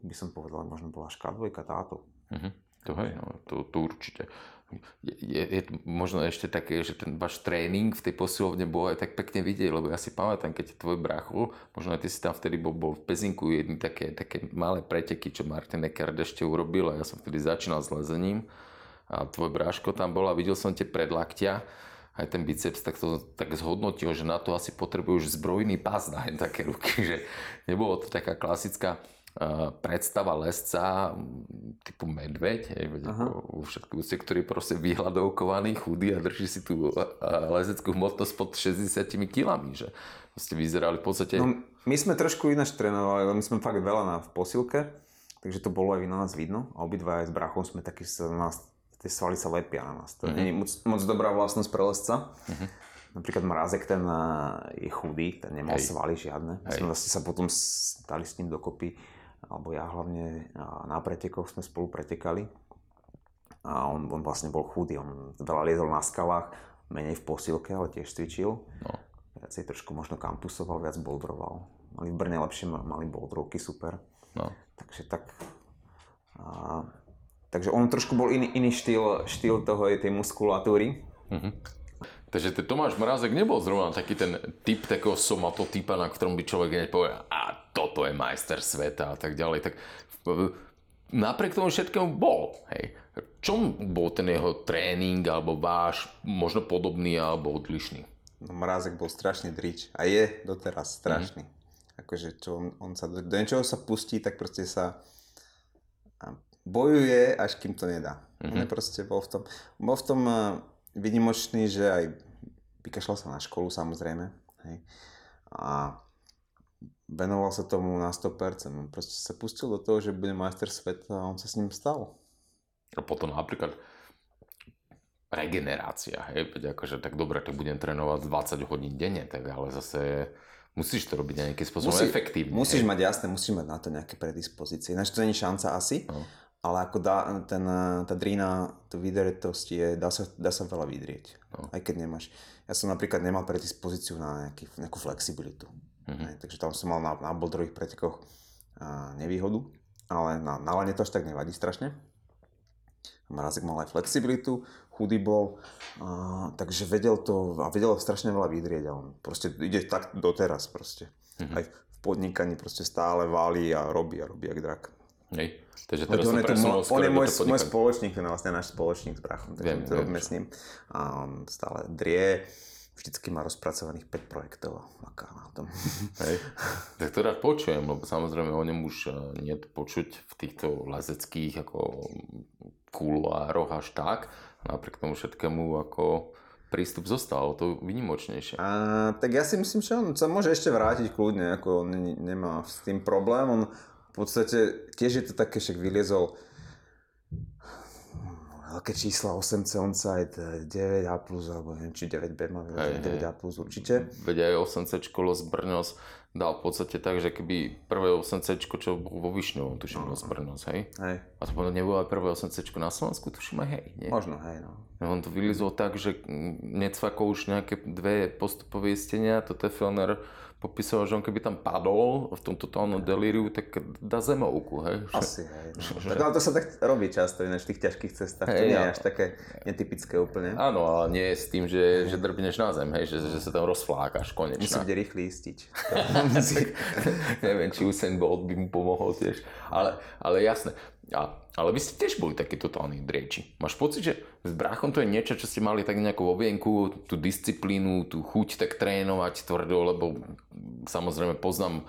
by som povedal, možno bola až K2 táto. Uh-huh. To hej, no, to, to určite. Je, je možno ešte také, že ten váš tréning v tej posilovne bol aj tak pekne vidieť, lebo ja si pamätám, keď tvoj brachu, možno aj ty si tam vtedy bol, bol v Pezinku jedny také, také malé preteky, čo Martin Eckert ešte urobil a ja som vtedy začínal s lezením. A tvoj bráško tam bol a videl som tie predlaktia aj ten biceps, tak to tak zhodnotil, že na to asi potrebuješ zbrojný pás na také ruky, že nebolo to taká klasická predstava lesca typu medveď, hej, všetku úste, ktorý je proste vyhľadovkovaný, chudý a drží si tú lezeckú hmotnosť pod 60 kilami, že ste vyzerali v podstate... No, my sme trošku ináč trénovali, my sme fakt veľa na, v posilke, takže to bolo aj na nás vidno a obidva aj s brachom sme takí sa nás, tie svaly sa lepia na nás. To uh-huh. nie je moc, moc dobrá vlastnosť pre lesca. Uh-huh. Napríklad Mrazek ten je chudý, ten nemal Hej. svaly žiadne. My sme vlastne sa potom stali s ním dokopy alebo ja hlavne na pretekoch sme spolu pretekali. A on, on vlastne bol chudý, on veľa liezol na skalách, menej v posilke, ale tiež cvičil. No. Viacej trošku možno kampusoval, viac bouldroval. Mali v Brne lepšie, mali bouldrovky super. No. Takže tak... A, takže on trošku bol iný, iný štýl, štýl toho tej muskulatúry. Mm-hmm. Takže ten Tomáš Mrázek nebol zrovna taký ten typ takého somatotypa, na ktorom by človek hneď povedal, a toto je majster sveta a tak ďalej. Tak napriek tomu všetkému bol. Hej. Čom bol ten jeho tréning, alebo váš, možno podobný alebo odlišný? No, Mrázek bol strašný drič a je doteraz strašný. Mm-hmm. Akože čo on, on sa do, do niečoho sa pustí, tak proste sa bojuje, až kým to nedá. Mm-hmm. On je proste bol v tom, bol v tom vynimočný, že aj vykašľal sa na školu samozrejme. Hej. A venoval sa tomu na 100%. On proste sa pustil do toho, že bude majster sveta a on sa s ním stal. A potom napríklad regenerácia, hej, veď akože tak dobre, tak budem trénovať 20 hodín denne, tak ale zase musíš to robiť nejakým spôsobom Musí, efektívne. Musíš hej. mať jasné, musíš mať na to nejaké predispozície. Ináč to není šanca asi. No ale ako dá, ten, tá drína, tú vydretosť je, dá sa, dá sa veľa vydrieť, no. aj keď nemáš. Ja som napríklad nemal predispozíciu na nejaký, nejakú flexibilitu, mm-hmm. aj, takže tam som mal na, na boldrových pretekoch a, nevýhodu, ale na, na lane to až tak nevadí strašne. Mrazek mal aj flexibilitu, chudý bol, a, takže vedel to a vedel strašne veľa vydrieť a on proste ide tak doteraz proste. Mm-hmm. Aj v podnikaní proste stále valí a robí a robí jak drak. Hej. Takže teraz on, je, to, on je môj, môj spoločník, ten vlastne náš spoločník s brachom, takže viem, to robíme s ním. A on stále drie, vždycky má rozpracovaných 5 projektov a na tom. Hej. Tak to rád počujem, lebo samozrejme o ňom už nie je počuť v týchto lezeckých ako kuloároch až tak. Napriek tomu všetkému ako prístup zostal, to vynimočnejšie. A, tak ja si myslím, že on sa môže ešte vrátiť kľudne, ako on nemá s tým problém. On, v podstate tiež je to také, však vyliezol veľké čísla, 8C onside, 9A plus, alebo neviem, či 9B má, 9A plus určite. Veď aj 8C Los Brňos dal v podstate tak, že keby prvé 8C, čo bolo vo Višňovom, tuším, Los Brňos, hej? Hej. A to nebolo aj prvé 8C na Slovensku, tuším aj hej, nie? Možno, hej, no. No, on to vylizol tak, že necvakol už nejaké dve postupové istenia, to Teflner popisoval, že on keby tam padol v tom totálnom delíriu, tak dá zemovku, hej? Asi, hej. No. tak, ale to sa tak robí často ináč v tých ťažkých cestách, to Hej, nie je ja- až také netypické úplne. Áno, ale nie s tým, že, že drbneš na zem, hej, že, že sa tam rozflákaš Musí konečne. byť rýchly istiť. Neviem, či Usain Bolt by mu pomohol tiež. Ale, ale jasné. A, ale vy ste tiež boli takí totálni drieči. Máš pocit, že s bráchom to je niečo, čo ste mali tak nejako vo vienku, tú disciplínu, tú chuť tak trénovať tvrdo, lebo samozrejme poznám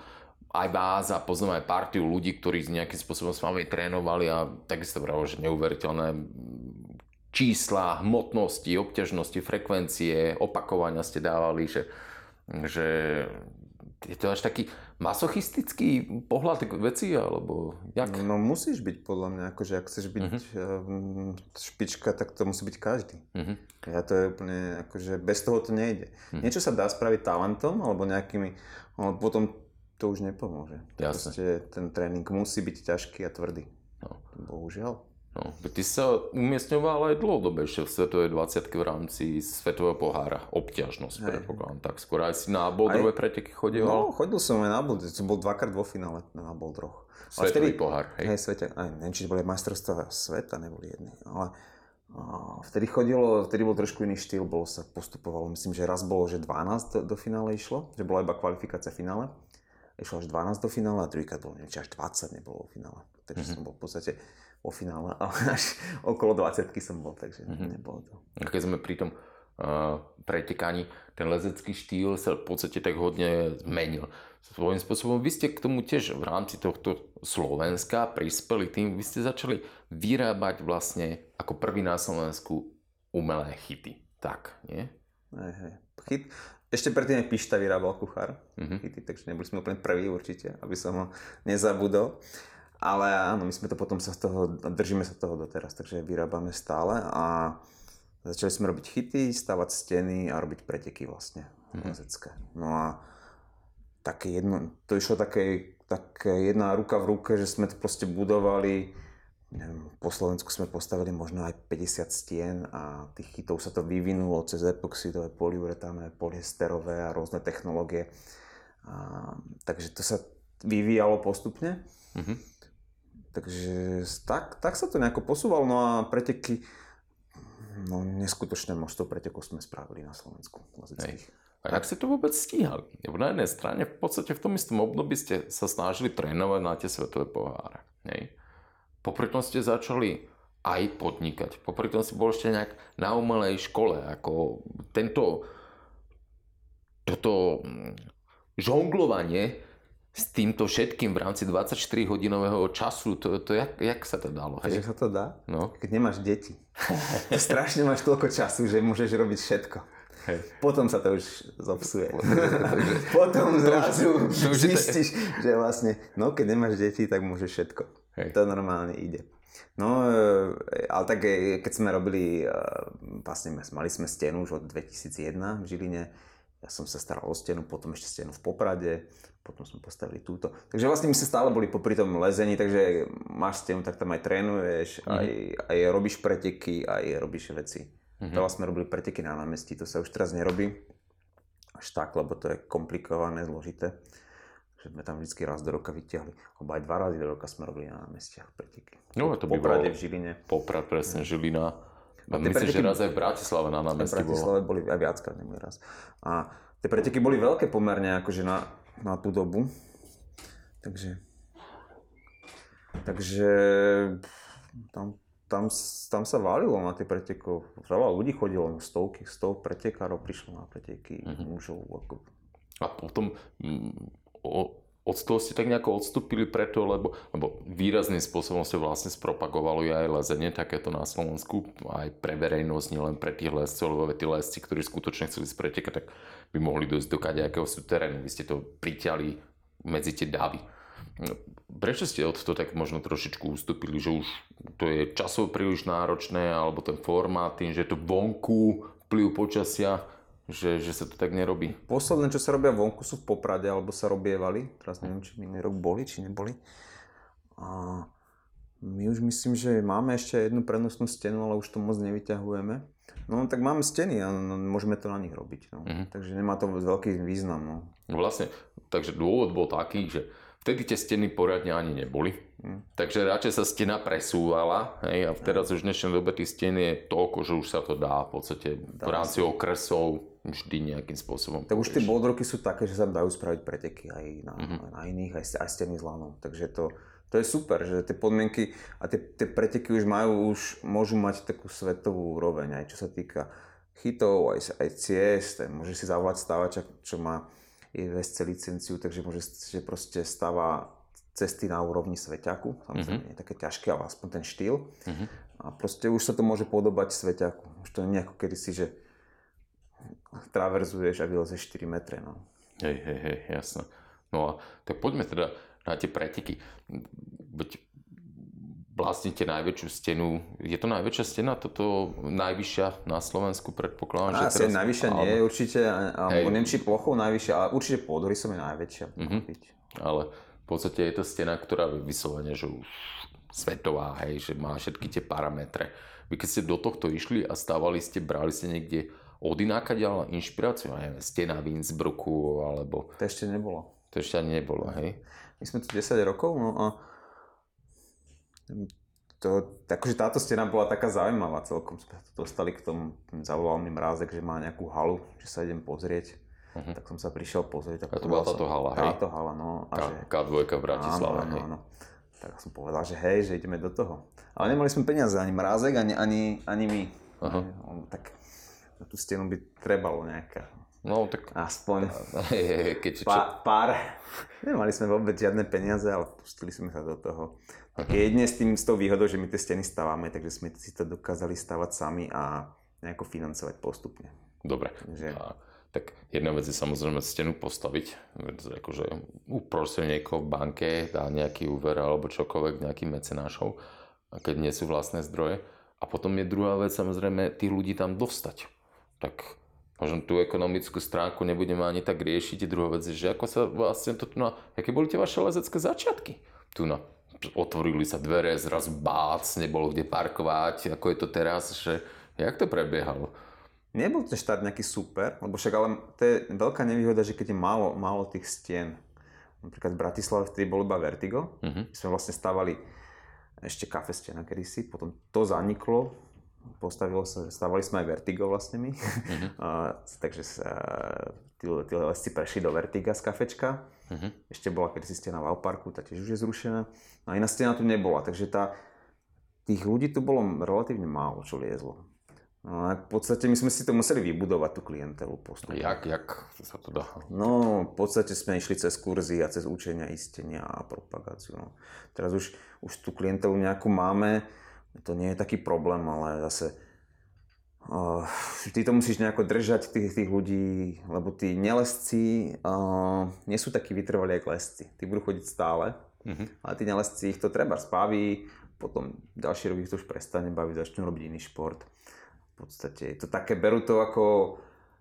aj vás a poznám aj partiu ľudí, ktorí nejakým spôsobom s vami trénovali a takisto bravo, že neuveriteľné čísla, hmotnosti, obťažnosti, frekvencie, opakovania ste dávali, že, že je to až taký masochistický pohľad k veci, alebo jak? No musíš byť podľa mňa, akože ak chceš byť uh-huh. špička, tak to musí byť každý. Mhm. Ja to je úplne, akože bez toho to nejde. Mhm. Niečo sa dá spraviť talentom alebo nejakými, ale potom to už nepomôže. Jasné. Proste ten tréning musí byť ťažký a tvrdý. No. Bohužiaľ. No, ty sa umiestňoval aj dlhodobejšie v Svetovej 20 v rámci Svetového pohára. Obťažnosť, Hej. predpokladám. Tak skôr aj si na boldrové preteky chodil. No, chodil som aj na Boulder, som bol dvakrát vo finále na Bouldroch. Ale Svetový vtedy- pohár, hej. Hej, svete, aj neviem, či to boli majstrovstvá sveta, neboli jedny, ale a, vtedy chodilo, vtedy bol trošku iný štýl, bolo sa postupovalo, myslím, že raz bolo, že 12 do, do finále išlo, že bola iba kvalifikácia v finále, išlo až 12 do finále a druhýkrát bolo, neviem, či až 20 nebolo vo finále, takže Mhm. som bol v podstate vo finále, ale až okolo 20 som bol, takže Mhm. nebolo to. A keď sme pri tom uh, pretekaní, ten lezecký štýl sa v podstate tak hodne zmenil. Svojím spôsobom vy ste k tomu tiež v rámci tohto Slovenska prispeli tým, vy ste začali vyrábať vlastne ako prvý na Slovensku umelé chyty. Tak, nie? Hej, hej. Chyt, ešte predtým aj Pišta vyrábal kuchár, Mhm. chyty, takže neboli sme úplne prví určite, aby som ho nezabudol. Ale áno, my sme to potom sa z toho, držíme sa toho doteraz, takže vyrábame stále a začali sme robiť chyty, stavať steny a robiť preteky vlastne lezecké. No a také jedno, to išlo také, také jedna ruka v ruke, že sme to proste budovali, neviem, po Slovensku sme postavili možno aj 50 stien a tých chytov sa to vyvinulo cez epoxidové, poliuretánové, polyesterové a rôzne technológie. A, takže to sa vyvíjalo postupne. Mhm. Takže tak, tak sa to nejako posúvalo, no a preteky, no neskutočné množstvo pretekov sme spravili na Slovensku lezeckých. A jak ste to vôbec stíhali? Na jednej strane v podstate v tom istom období ste sa snažili trénovať na tie svetové poháre. Hej. Popri tom ste začali aj podnikať. Popri tom si bol ešte nejak na umelej škole. Ako tento toto žonglovanie s týmto všetkým v rámci 24-hodinového času, to, to jak, jak sa to dalo? Hej? sa to dá? No. Keď nemáš deti. Strašne máš toľko času, že môžeš robiť všetko. Hej. Potom sa to už zopsuje. Potom zrazu to už zistíš, že vlastne, no keď nemáš deti, tak môžeš všetko. Hej. To normálne ide. No, e, ale tak e, keď sme robili, e, vlastne mali sme stenu už od 2001 v Žiline, ja som sa staral o stenu, potom ešte stenu v Poprade, potom sme postavili túto. Takže vlastne my sme stále boli popri tom lezení, takže máš stenu, tak tam aj trénuješ, aj, aj robíš preteky, aj robíš veci. Veľa sme robili preteky na námestí, to sa už teraz nerobí až tak, lebo to je komplikované, zložité. Že sme tam vždy raz do roka vyťahli, alebo aj dva razy do roka sme robili na námestiach preteky. No, to by v Poprade, bolo- v Žiline. Poprad, presne, Žilina. A myslím, že preteky- raz aj v Bratislave na V námestí bolo. Bratislave boli aj viackrát, neboli raz. A tie preteky boli veľké pomerne akože na, na tú dobu. Takže... Takže... Tam, tam, tam sa válilo na tie pretekov. Veľa ľudí chodilo, stovky, stov pretekárov prišlo na preteky, Mhm. mužov. Ako... A potom mm, o, od toho ste tak nejako odstúpili preto, lebo, lebo výrazným spôsobom ste vlastne spropagovali aj lezenie takéto na Slovensku, aj pre verejnosť, nielen pre tých lescov, lebo tí lesci, ktorí skutočne chceli ísť pretekať, tak by mohli dojsť do kadejakého súterénu. Vy ste to priťali medzi tie davy. Prečo ste od toho tak možno trošičku ustúpili, že už to je časovo príliš náročné, alebo ten formát, tým, že je to vonku, vplyv počasia, že, že sa to tak nerobí? Posledné, čo sa robia vonku, sú v Poprade, alebo sa robievali. Teraz neviem, či minulý rok boli, či neboli. A my už myslím, že máme ešte jednu prenosnú stenu, ale už to moc nevyťahujeme. No tak máme steny a no, môžeme to na nich robiť. No. Mm-hmm. Takže nemá to veľký význam. No. no vlastne, takže dôvod bol taký, že vtedy tie steny poriadne ani neboli. Mm. Takže radšej sa stena presúvala. Hej, a teraz už v dnešnej dobe tých stien je toľko, že už sa to dá v podstate dá v rámci sa. okresov vždy nejakým spôsobom. Tak už tie boldroky sú také, že sa dajú spraviť preteky aj na, mm-hmm. na iných, aj, aj steny s lanom. Takže to, to je super, že tie podmienky a tie, tie preteky už majú, už môžu mať takú svetovú úroveň, aj čo sa týka chytov, aj, aj ciest, môže si zavolať stávača, čo má IVSC licenciu, takže môže, že proste stáva cesty na úrovni Sveťaku, samozrejme mm-hmm. také ťažké, ale aspoň ten štýl. Mm-hmm. A proste už sa to môže podobať Sveťaku. Už to nie ako kedysi, že traverzuješ a vylezeš 4 metre. No. Hej, hej, hej, jasné. No a tak poďme teda na tie preteky. Veď vlastníte najväčšiu stenu. Je to najväčšia stena, toto najvyššia na Slovensku, predpokladám? Že teraz... najvyššia nie je určite, a neviem či plochou najvyššia, ale určite som je najväčšia. Mm-hmm. Ale v podstate je to stena, ktorá je vyslovene, že už svetová, hej, že má všetky tie parametre. Vy keď ste do tohto išli a stávali ste, brali ste niekde od ináka ďalej inšpiráciu, neviem, stena v Innsbrucku, alebo... To ešte nebolo. To ešte ani nebolo, hej? My sme tu 10 rokov, no a to, akože táto stena bola taká zaujímavá celkom. Sme to dostali k tomu, zavolal mi mrázek, že má nejakú halu, že sa idem pozrieť. Uh-huh. Tak som sa prišiel pozrieť. A to bola táto hala, hej? Táto hala, no. A K, že... K2 v Bratislave, áno, áno, áno. Tak som povedal, že hej, že ideme do toho. Ale nemali sme peniaze, ani mrázek, ani, ani, ani my. Uh-huh. Tak na tú stenu by trebalo nejaká No, tak... Aspoň. Keď, čo... Pá, pár. Nemali sme vôbec žiadne peniaze, ale pustili sme sa do toho. Tak uh-huh. jedine s tým, s tou výhodou, že my tie steny stávame, takže sme si to dokázali stavať sami a nejako financovať postupne. Dobre. Takže... A, tak jedna vec je samozrejme stenu postaviť, akože uprosuje niekoho v banke, dá nejaký úver alebo čokoľvek nejakým mecenášov, keď nie sú vlastné zdroje. A potom je druhá vec samozrejme tých ľudí tam dostať. Tak možno tú ekonomickú stránku nebudeme ani tak riešiť. Druhá vec je, že ako sa vlastne to, no, aké boli tie vaše lezecké začiatky? Tu no, otvorili sa dvere, zrazu bác, nebolo kde parkovať, ako je to teraz, že jak to prebiehalo? Nebol ten štart nejaký super, lebo však ale to je veľká nevýhoda, že keď je málo, málo tých stien. Napríklad v Bratislave vtedy bol iba Vertigo. Uh-huh. My sme vlastne stávali ešte kafe stena kedysi, potom to zaniklo, postavilo sa, stávali sme aj Vertigo vlastne my, a, takže sa, tí, tí lesci prešli do Vertiga z kafečka. Uh-huh. Ešte bola kedysi stena v Alparku, tá tiež už je zrušená. No a iná stena tu nebola, takže tá, tých ľudí tu bolo relatívne málo, čo liezlo. No a v podstate my sme si to museli vybudovať, tú klientelu postupne. Jak, jak sa to dá? No, v podstate sme išli cez kurzy a cez učenia, istenia a propagáciu. No. Teraz už, už tú klientelu nejakú máme, to nie je taký problém, ale zase uh, ty to musíš nejako držať tých, tých ľudí, lebo tí nelesci uh, nie sú takí vytrvalí ako lesci. Tí budú chodiť stále, uh-huh. ale tí nelesci ich to treba spaví, potom ďalší rok ich to už prestane baviť, začnú robiť iný šport. V podstate je to také, berú to ako,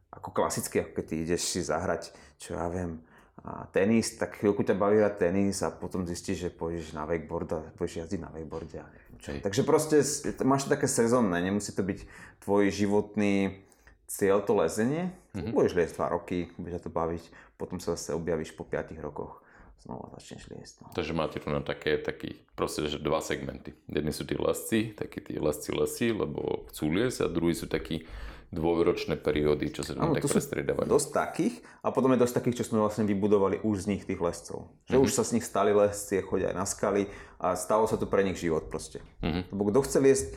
ako klasicky, ako keď ty ideš si zahrať, čo ja viem, a tenis, tak chvíľku ťa baví hrať tenis a potom zistíš, že pôjdeš na wakeboard a pôjdeš jazdiť na wakeboarde a neviem. Takže proste máš to také sezónne, nemusí to byť tvoj životný cieľ to lezenie. Mm-hmm. Budeš liesť 2 roky, budeš to baviť, potom sa zase objavíš po 5 rokoch znova začneš liesť. No. Takže máte tu také, taký, proste, že dva segmenty. Jedni sú tí lesci, takí tí lesci lesí, lebo chcú liesť a druhí sú takí dvojročné periódy, čo sa tam tak prestriedávajú. dosť takých a potom je dosť takých, čo sme vlastne vybudovali už z nich tých lescov. Že mm-hmm. už sa z nich stali lesci, chodia aj na skaly a stalo sa to pre nich život proste. Mm-hmm. Lebo kto chce liesť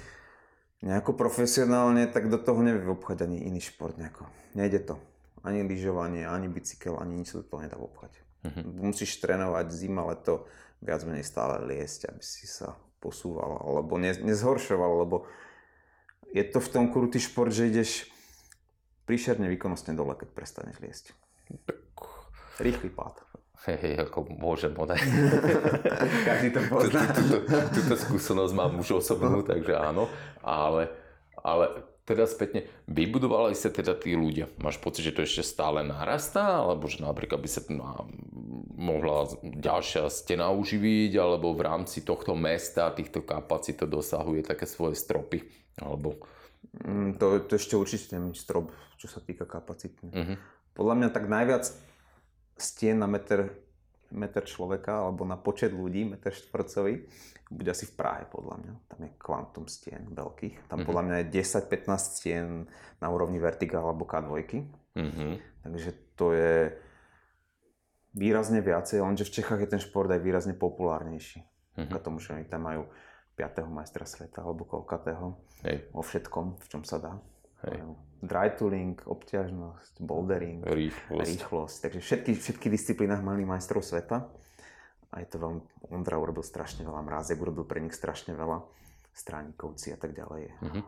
nejako profesionálne, tak do toho nevie obchať ani iný šport nejako. Nejde to. Ani lyžovanie, ani bicykel, ani nič sa do toho nedá obchať. Mm-hmm. Musíš trénovať zima, leto, viac menej stále liesť, aby si sa posúval, alebo nezhoršoval, lebo je to v tom krutý šport, že ideš príšerne výkonnostne dole, keď prestaneš liesť. Rýchly pád. Hej, ako môžem, ne? Každý to pozná. Túto, túto skúsenosť mám už osobnú, takže áno. Ale, ale teda spätne, vybudovali sa teda tí ľudia. Máš pocit, že to ešte stále narastá? Alebo že napríklad by sa mohla ďalšia stena uživiť? Alebo v rámci tohto mesta, týchto kapacít to dosahuje také svoje stropy? Alebo... Mm, to, to ešte určite nemý strop, čo sa týka kapacity. Uh-huh. Podľa mňa tak najviac stien na meter, meter človeka alebo na počet ľudí, meter štvorcový, bude asi v Prahe podľa mňa. Tam je kvantum stien veľkých. Tam mm-hmm. podľa mňa je 10-15 stien na úrovni vertikál alebo K2. Mm-hmm. Takže to je výrazne viacej, lenže v Čechách je ten šport aj výrazne populárnejší. Mm-hmm. K tomu, že oni tam majú 5. majstra sveta alebo koľkatého. Hej. Vo všetkom, v čom sa dá. Hej. Dry tooling, obťažnosť, bouldering, rýchlosť. rýchlosť. Takže všetky, všetky disciplínach mali majstrov sveta. A je to veľmi, Ondra urobil strašne veľa, Mrázek urobil pre nich strašne veľa, Stránikovci a tak ďalej. Mm-hmm.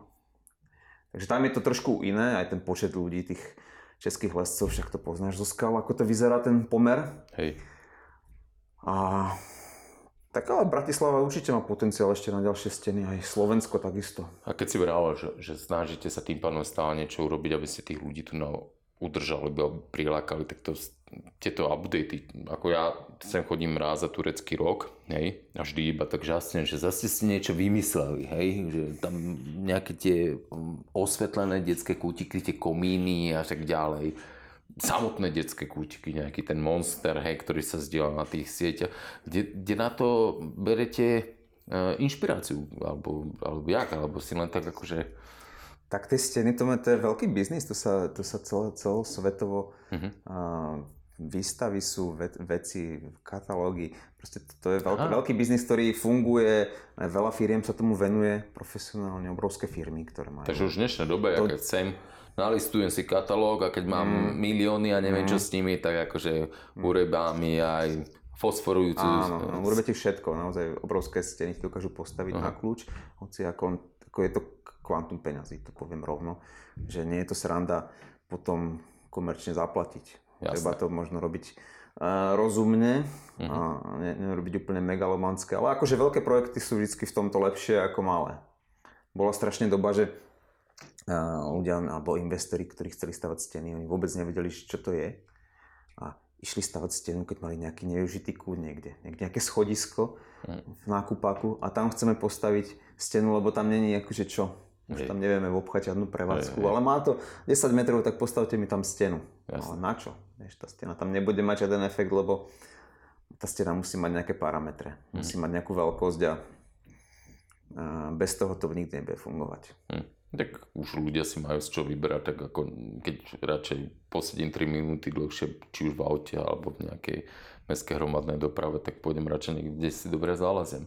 Takže tam je to trošku iné, aj ten počet ľudí, tých českých lescov, však to poznáš zo skal, ako to vyzerá ten pomer. Hej. A tak ale Bratislava určite má potenciál ešte na ďalšie steny, aj Slovensko takisto. A keď si vravel, že, že snažíte sa tým pádom stále niečo urobiť, aby ste tých ľudí tu na, udržali, aby prilákali, tak to, tieto updaty, ako ja sem chodím raz za turecký rok, hej, a vždy iba tak žasne, že zase si niečo vymysleli, hej, že tam nejaké tie mm, osvetlené detské kútiky, tie komíny a tak ďalej samotné detské kútiky, nejaký ten monster, hej, ktorý sa zdieľa na tých sieťach. Kde, kde na to berete e, inšpiráciu? Alebo, alebo jak? Alebo si len tak akože... Tak tie steny, to, to je veľký biznis, to sa, to sa celo, celosvetovo uh-huh. a, výstavy sú, ve, veci, katalógy. Proste to, to je veľký, veľký biznis, ktorý funguje, veľa firiem sa tomu venuje, profesionálne, obrovské firmy, ktoré majú. Takže už v dnešnej dobe, to... ja keď chcem nalistujem si katalóg a keď mám mm. milióny a neviem mm. čo s nimi, tak akože mm. urebá mi aj fosforujúcu... Áno, urobíte všetko, naozaj obrovské steny dokážu postaviť uh-huh. na kľúč, hoci ako, ako je to kvantum peňazí, to poviem rovno, že nie je to sranda potom komerčne zaplatiť. Jasne. Treba to možno robiť uh, rozumne uh-huh. a ne, nerobiť úplne megalomanské, ale akože veľké projekty sú vždy v tomto lepšie ako malé. Bola strašne doba, že ľudia alebo investori, ktorí chceli stavať steny, oni vôbec nevedeli, čo to je. A išli stavať stenu, keď mali nejaký nevyužitý kút niekde, nejaké schodisko v nákupáku a tam chceme postaviť stenu, lebo tam není akože čo. Už tam nevieme obchať žiadnu prevádzku, ale má to 10 metrov, tak postavte mi tam stenu. Jasne. Ale na čo? Vieš, tá stena tam nebude mať žiaden efekt, lebo tá stena musí mať nejaké parametre, hmm. musí mať nejakú veľkosť a bez toho to nikdy nebude fungovať. Hmm. Tak už ľudia si majú z čo vyberať, tak ako keď radšej posedím 3 minúty dlhšie, či už v aute alebo v nejakej mestskej hromadnej doprave, tak pôjdem radšej niekde si dobre zalazem.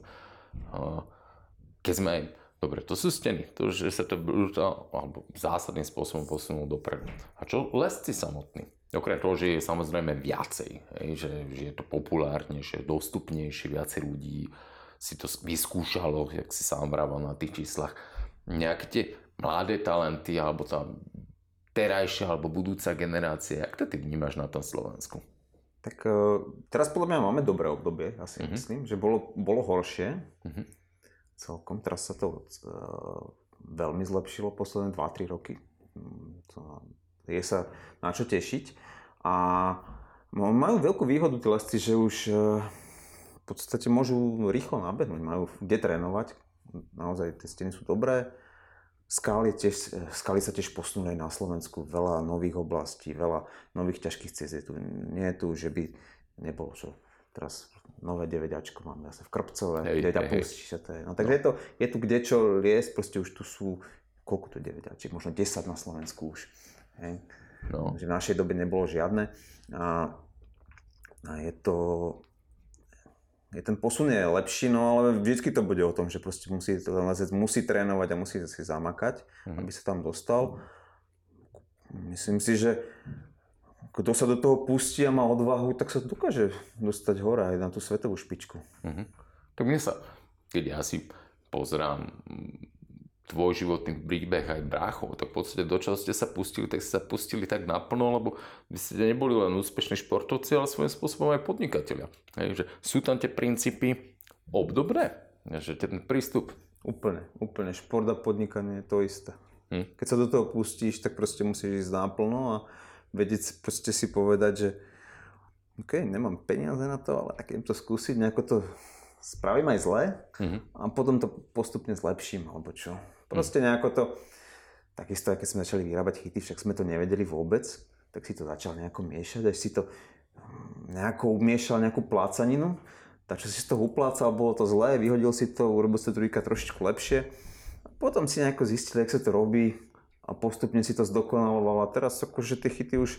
Keď sme aj, dobre, to sú steny, to, že sa to brutál, alebo zásadným spôsobom posunul dopredu. A čo lesci samotní? Okrem toho, že je samozrejme viacej, že, že je to populárnejšie, dostupnejšie, viacej ľudí si to vyskúšalo, jak si sám vravel na tých číslach. Nejaké tie mladé talenty, alebo tá terajšia alebo budúca generácia. Jak to ty vnímaš na tom Slovensku? Tak uh, teraz podľa mňa máme dobré obdobie, asi uh-huh. myslím, že bolo, bolo horšie. Uh-huh. Celkom, teraz sa to uh, veľmi zlepšilo posledné 2-3 roky. To, je sa na čo tešiť. A majú veľkú výhodu tí lesci, že už uh, v podstate môžu rýchlo nabehnúť, majú kde trénovať. Naozaj tie steny sú dobré Skaly, tiež, skaly sa tiež posunuli na Slovensku, veľa nových oblastí, veľa nových ťažkých ciest je tu. Nie je tu, že by nebolo, čo teraz nové 9 máme zase v Krpcove, hej, 9 hej, je. No, takže no. je, to, je tu kde čo liesť, proste už tu sú, koľko tu 9 možno 10 na Slovensku už. Hej. No. Že v našej dobe nebolo žiadne. A, a je to, ten posun je lepší, no ale vždycky to bude o tom, že proste musí, ten lezec musí trénovať a musí si zamakať, mm-hmm. aby sa tam dostal. Myslím si, že kto sa do toho pustí a má odvahu, tak sa dokáže dostať hore aj na tú svetovú špičku. Mm-hmm. Tak mne sa, keď ja si pozerám tvoj životný príbeh aj bráchov, tak v podstate do čoho ste sa pustili, tak ste sa pustili tak naplno, lebo vy ste neboli len úspešní športovci, ale svojím spôsobom aj podnikatelia. Hej, že sú tam tie princípy obdobné, že ten prístup. Úplne, úplne. Šport a podnikanie je to isté. Hm. Keď sa do toho pustíš, tak proste musíš ísť naplno a vedieť proste si povedať, že OK, nemám peniaze na to, ale ak to skúsiť, nejako to spravím aj zle Mhm. a potom to postupne zlepším, alebo čo. Proste nejako to, takisto keď sme začali vyrábať chyty, však sme to nevedeli vôbec, tak si to začal nejako miešať, až si to mm, nejako umiešal nejakú plácaninu, tak čo si toho uplácal, bolo to zlé, vyhodil si to, urobil si to druhýkrát trošičku lepšie. A potom si nejako zistil, jak sa to robí a postupne si to zdokonaloval a teraz akože tie chyty už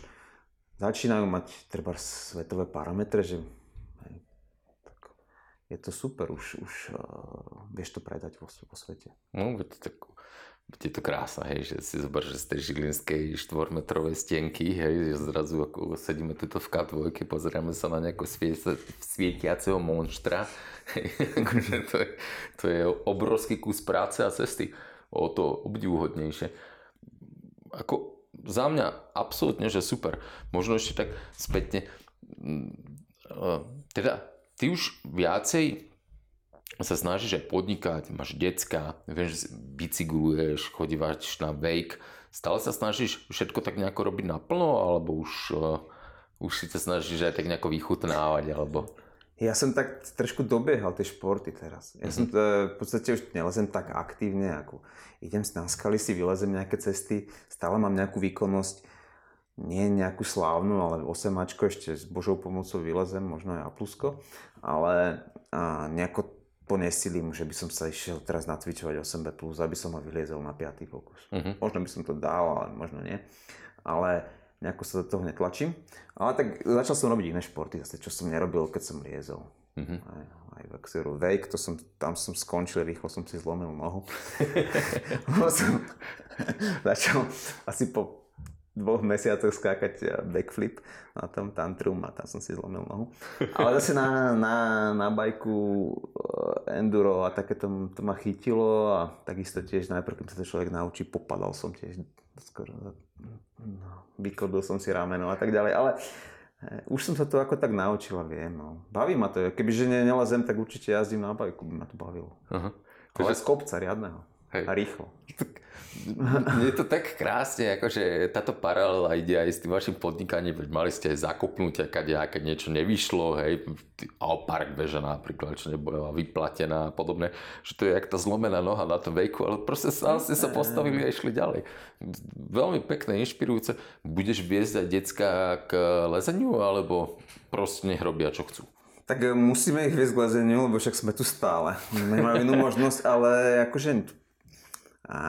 začínajú mať treba svetové parametre, že je to super, už, už uh, vieš to predať vo, vo svete. No, veď tak, veď je to krásne, hej, že si zober, že z tej žilinskej štvormetrovej stienky, hej, že zrazu ako sedíme tuto v K2, pozrieme sa na nejakého svie- svietiaceho monštra, hej, akože to, je, to je obrovský kus práce a cesty, o to obdivuhodnejšie. Ako za mňa absolútne, že super. Možno ešte tak spätne, eh, teda ty už viacej sa snažíš aj podnikať, máš decka, vieš, bicykluješ, chodívaš na wake, stále sa snažíš všetko tak nejako robiť naplno, alebo už, uh, už si sa snažíš aj tak nejako vychutnávať, alebo... Ja som tak trošku dobiehal tie športy teraz. Ja som to, v podstate už nelezem tak aktívne, ako idem na skaly, si vylezem nejaké cesty, stále mám nejakú výkonnosť, nie nejakú slávnu, ale 8 ešte s Božou pomocou vylezem, možno aj A+, ale a, nejako to nesilím, že by som sa išiel teraz nacvičovať 8B+, aby som ho vyliezol na 5. pokus. Mhm. Možno by som to dal, ale možno nie. Ale nejako sa do toho netlačím. Ale tak začal som robiť iné športy zase, čo som nerobil, keď som liezol. Mhm. Aj, aj Vexeru Wake, to som, tam som skončil, rýchlo som si zlomil nohu. Som začal asi po dvoch mesiacoch skákať eh, backflip na tom tantrum a tam som si zlomil nohu. Ale zase na, na, na bajku eh, enduro a také to, to ma chytilo a takisto tiež najprv, keď sa to človek naučí, popadal som tiež skoro, no, vykodil som si rameno a tak ďalej, ale eh, už som sa to ako tak naučil a viem, no. Baví ma to, kebyže ne, nelezem, tak určite jazdím na bajku, by ma to bavilo. Aha. Ale z kopca riadného. Hej. A rýchlo. Je to tak krásne, akože táto paralela ide aj s tým vašim podnikaním, veď mali ste aj zakopnutia, keď niečo nevyšlo, hej, a park beža napríklad, čo nebola vyplatená a podobné, že to je jak tá zlomená noha na tom veku, ale proste stále ste sa postavili a išli ďalej. Veľmi pekné, inšpirujúce. Budeš viesť aj decka k lezeniu, alebo proste nech robia, čo chcú? Tak e, musíme ich viesť k lezeniu, lebo však sme tu stále. Nemajú inú možnosť, ale akože a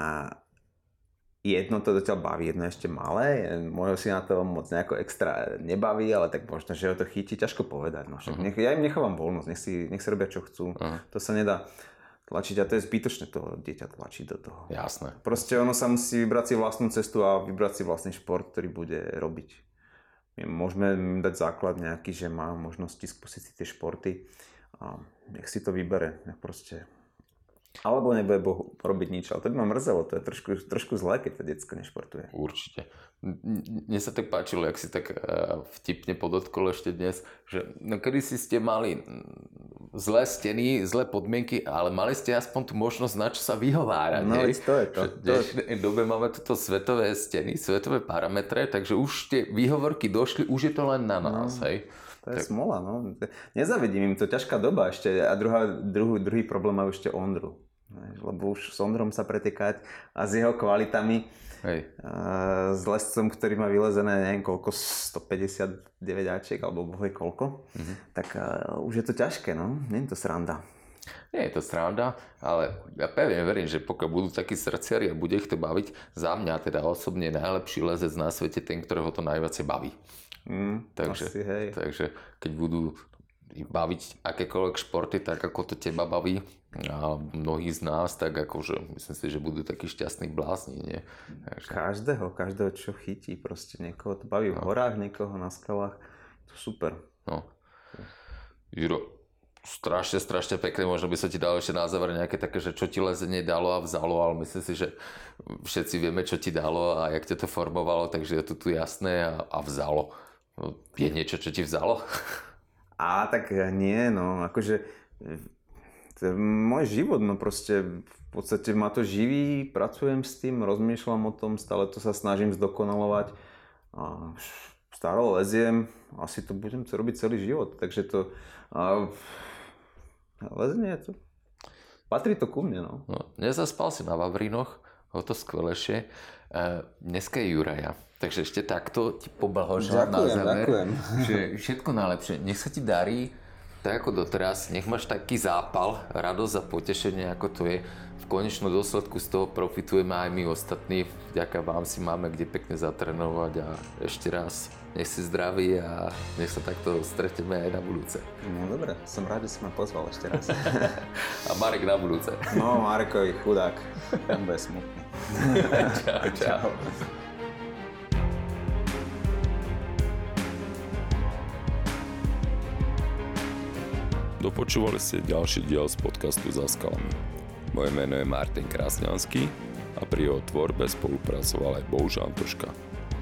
jedno to zatiaľ baví, jedno ešte malé, môjho si na to moc nejako extra nebaví, ale tak možno, že ho to chytí, ťažko povedať. No, však nech, ja im nechávam voľnosť, nech si, nech si robia čo chcú. Aha. To sa nedá tlačiť a to je zbytočné to dieťa tlačiť do toho. Jasné. Proste ono sa musí vybrať si vlastnú cestu a vybrať si vlastný šport, ktorý bude robiť. My môžeme dať základ nejaký, že má možnosti skúsiť si tie športy a nech si to vybere. Nech proste alebo nebude Bohu robiť nič, ale to by ma mrzelo, to je trošku, trošku zlé, keď to detsko nešportuje. Určite. Mne sa tak páčilo, jak si tak eh, vtipne podotkol ešte dnes, že no kedy si ste mali zlé steny, zlé podmienky, ale mali ste aspoň tú možnosť na čo sa vyhovárať. No, veď to je to. V dnešnej dobe máme toto svetové steny, svetové parametre, takže už tie výhovorky došli, už je to len na nás, No. hej. To je smola, no. Nezavedím im to, ťažká doba ešte. A druhá, druhý, druhý problém majú ešte Ondru. Lebo už s Ondrom sa pretekať a s jeho kvalitami, hej. s lescom, ktorý má vylezené, neviem koľko, 159 Ačiek, alebo bohvie koľko, tak a, už je to ťažké, no. Nie je to sranda. Nie je to sranda, ale ja pevne verím, že pokiaľ budú takí srdciari a bude ich to baviť, za mňa teda osobne najlepší lezec na svete ten, ktorého to najviac baví. Mm, Takže, asi, hej. takže keď budú baviť akékoľvek športy, tak ako to teba baví a mnohí z nás, tak akože myslím si, že budú takí šťastní blázni, nie? Takže, Každého, každého, čo chytí, proste niekoho to baví v horách, niekoho na skalách, to super. no. Juro, strašne, strašne pekné. Možno by som ti dal ešte na záver nejaké také, že čo ti lezenie dalo a vzalo, ale myslím si, že všetci vieme, čo ti dalo a jak ťa to formovalo, takže je to tu jasné a, a vzalo. No, je niečo, čo ti vzalo? A tak nie, no, akože to je môj život, no proste v podstate ma to živí, pracujem s tým, rozmýšľam o tom, stále to sa snažím zdokonalovať a stále leziem, asi to budem robiť celý život, takže to a, lezenie to patrí to ku mne, no. no nezaspal si na Vavrinoch, o to skvelejšie. E, dneska je Juraja. Takže ešte takto ti poblahoželám na záver. Ďakujem. Že všetko najlepšie. Nech sa ti darí tak ako doteraz. Nech máš taký zápal, radosť a potešenie, ako to je. V konečnom dôsledku z toho profitujeme aj my ostatní. Vďaka vám si máme kde pekne zatrenovať a ešte raz nech si zdraví a nech sa takto stretneme aj na budúce. No dobre, som rád, že si ma pozval ešte raz. a Marek na budúce. No, Marekovi chudák. On bude smutný. čau, čau. Dopočúvali ste ďalší diel z podcastu Za skalami. Moje meno je Martin Krasňanský a pri jeho tvorbe spolupracoval aj Bohuž Antoška.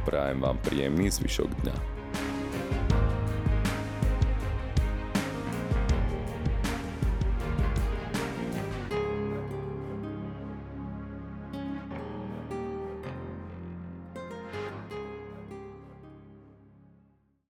Prajem vám príjemný zvyšok dňa.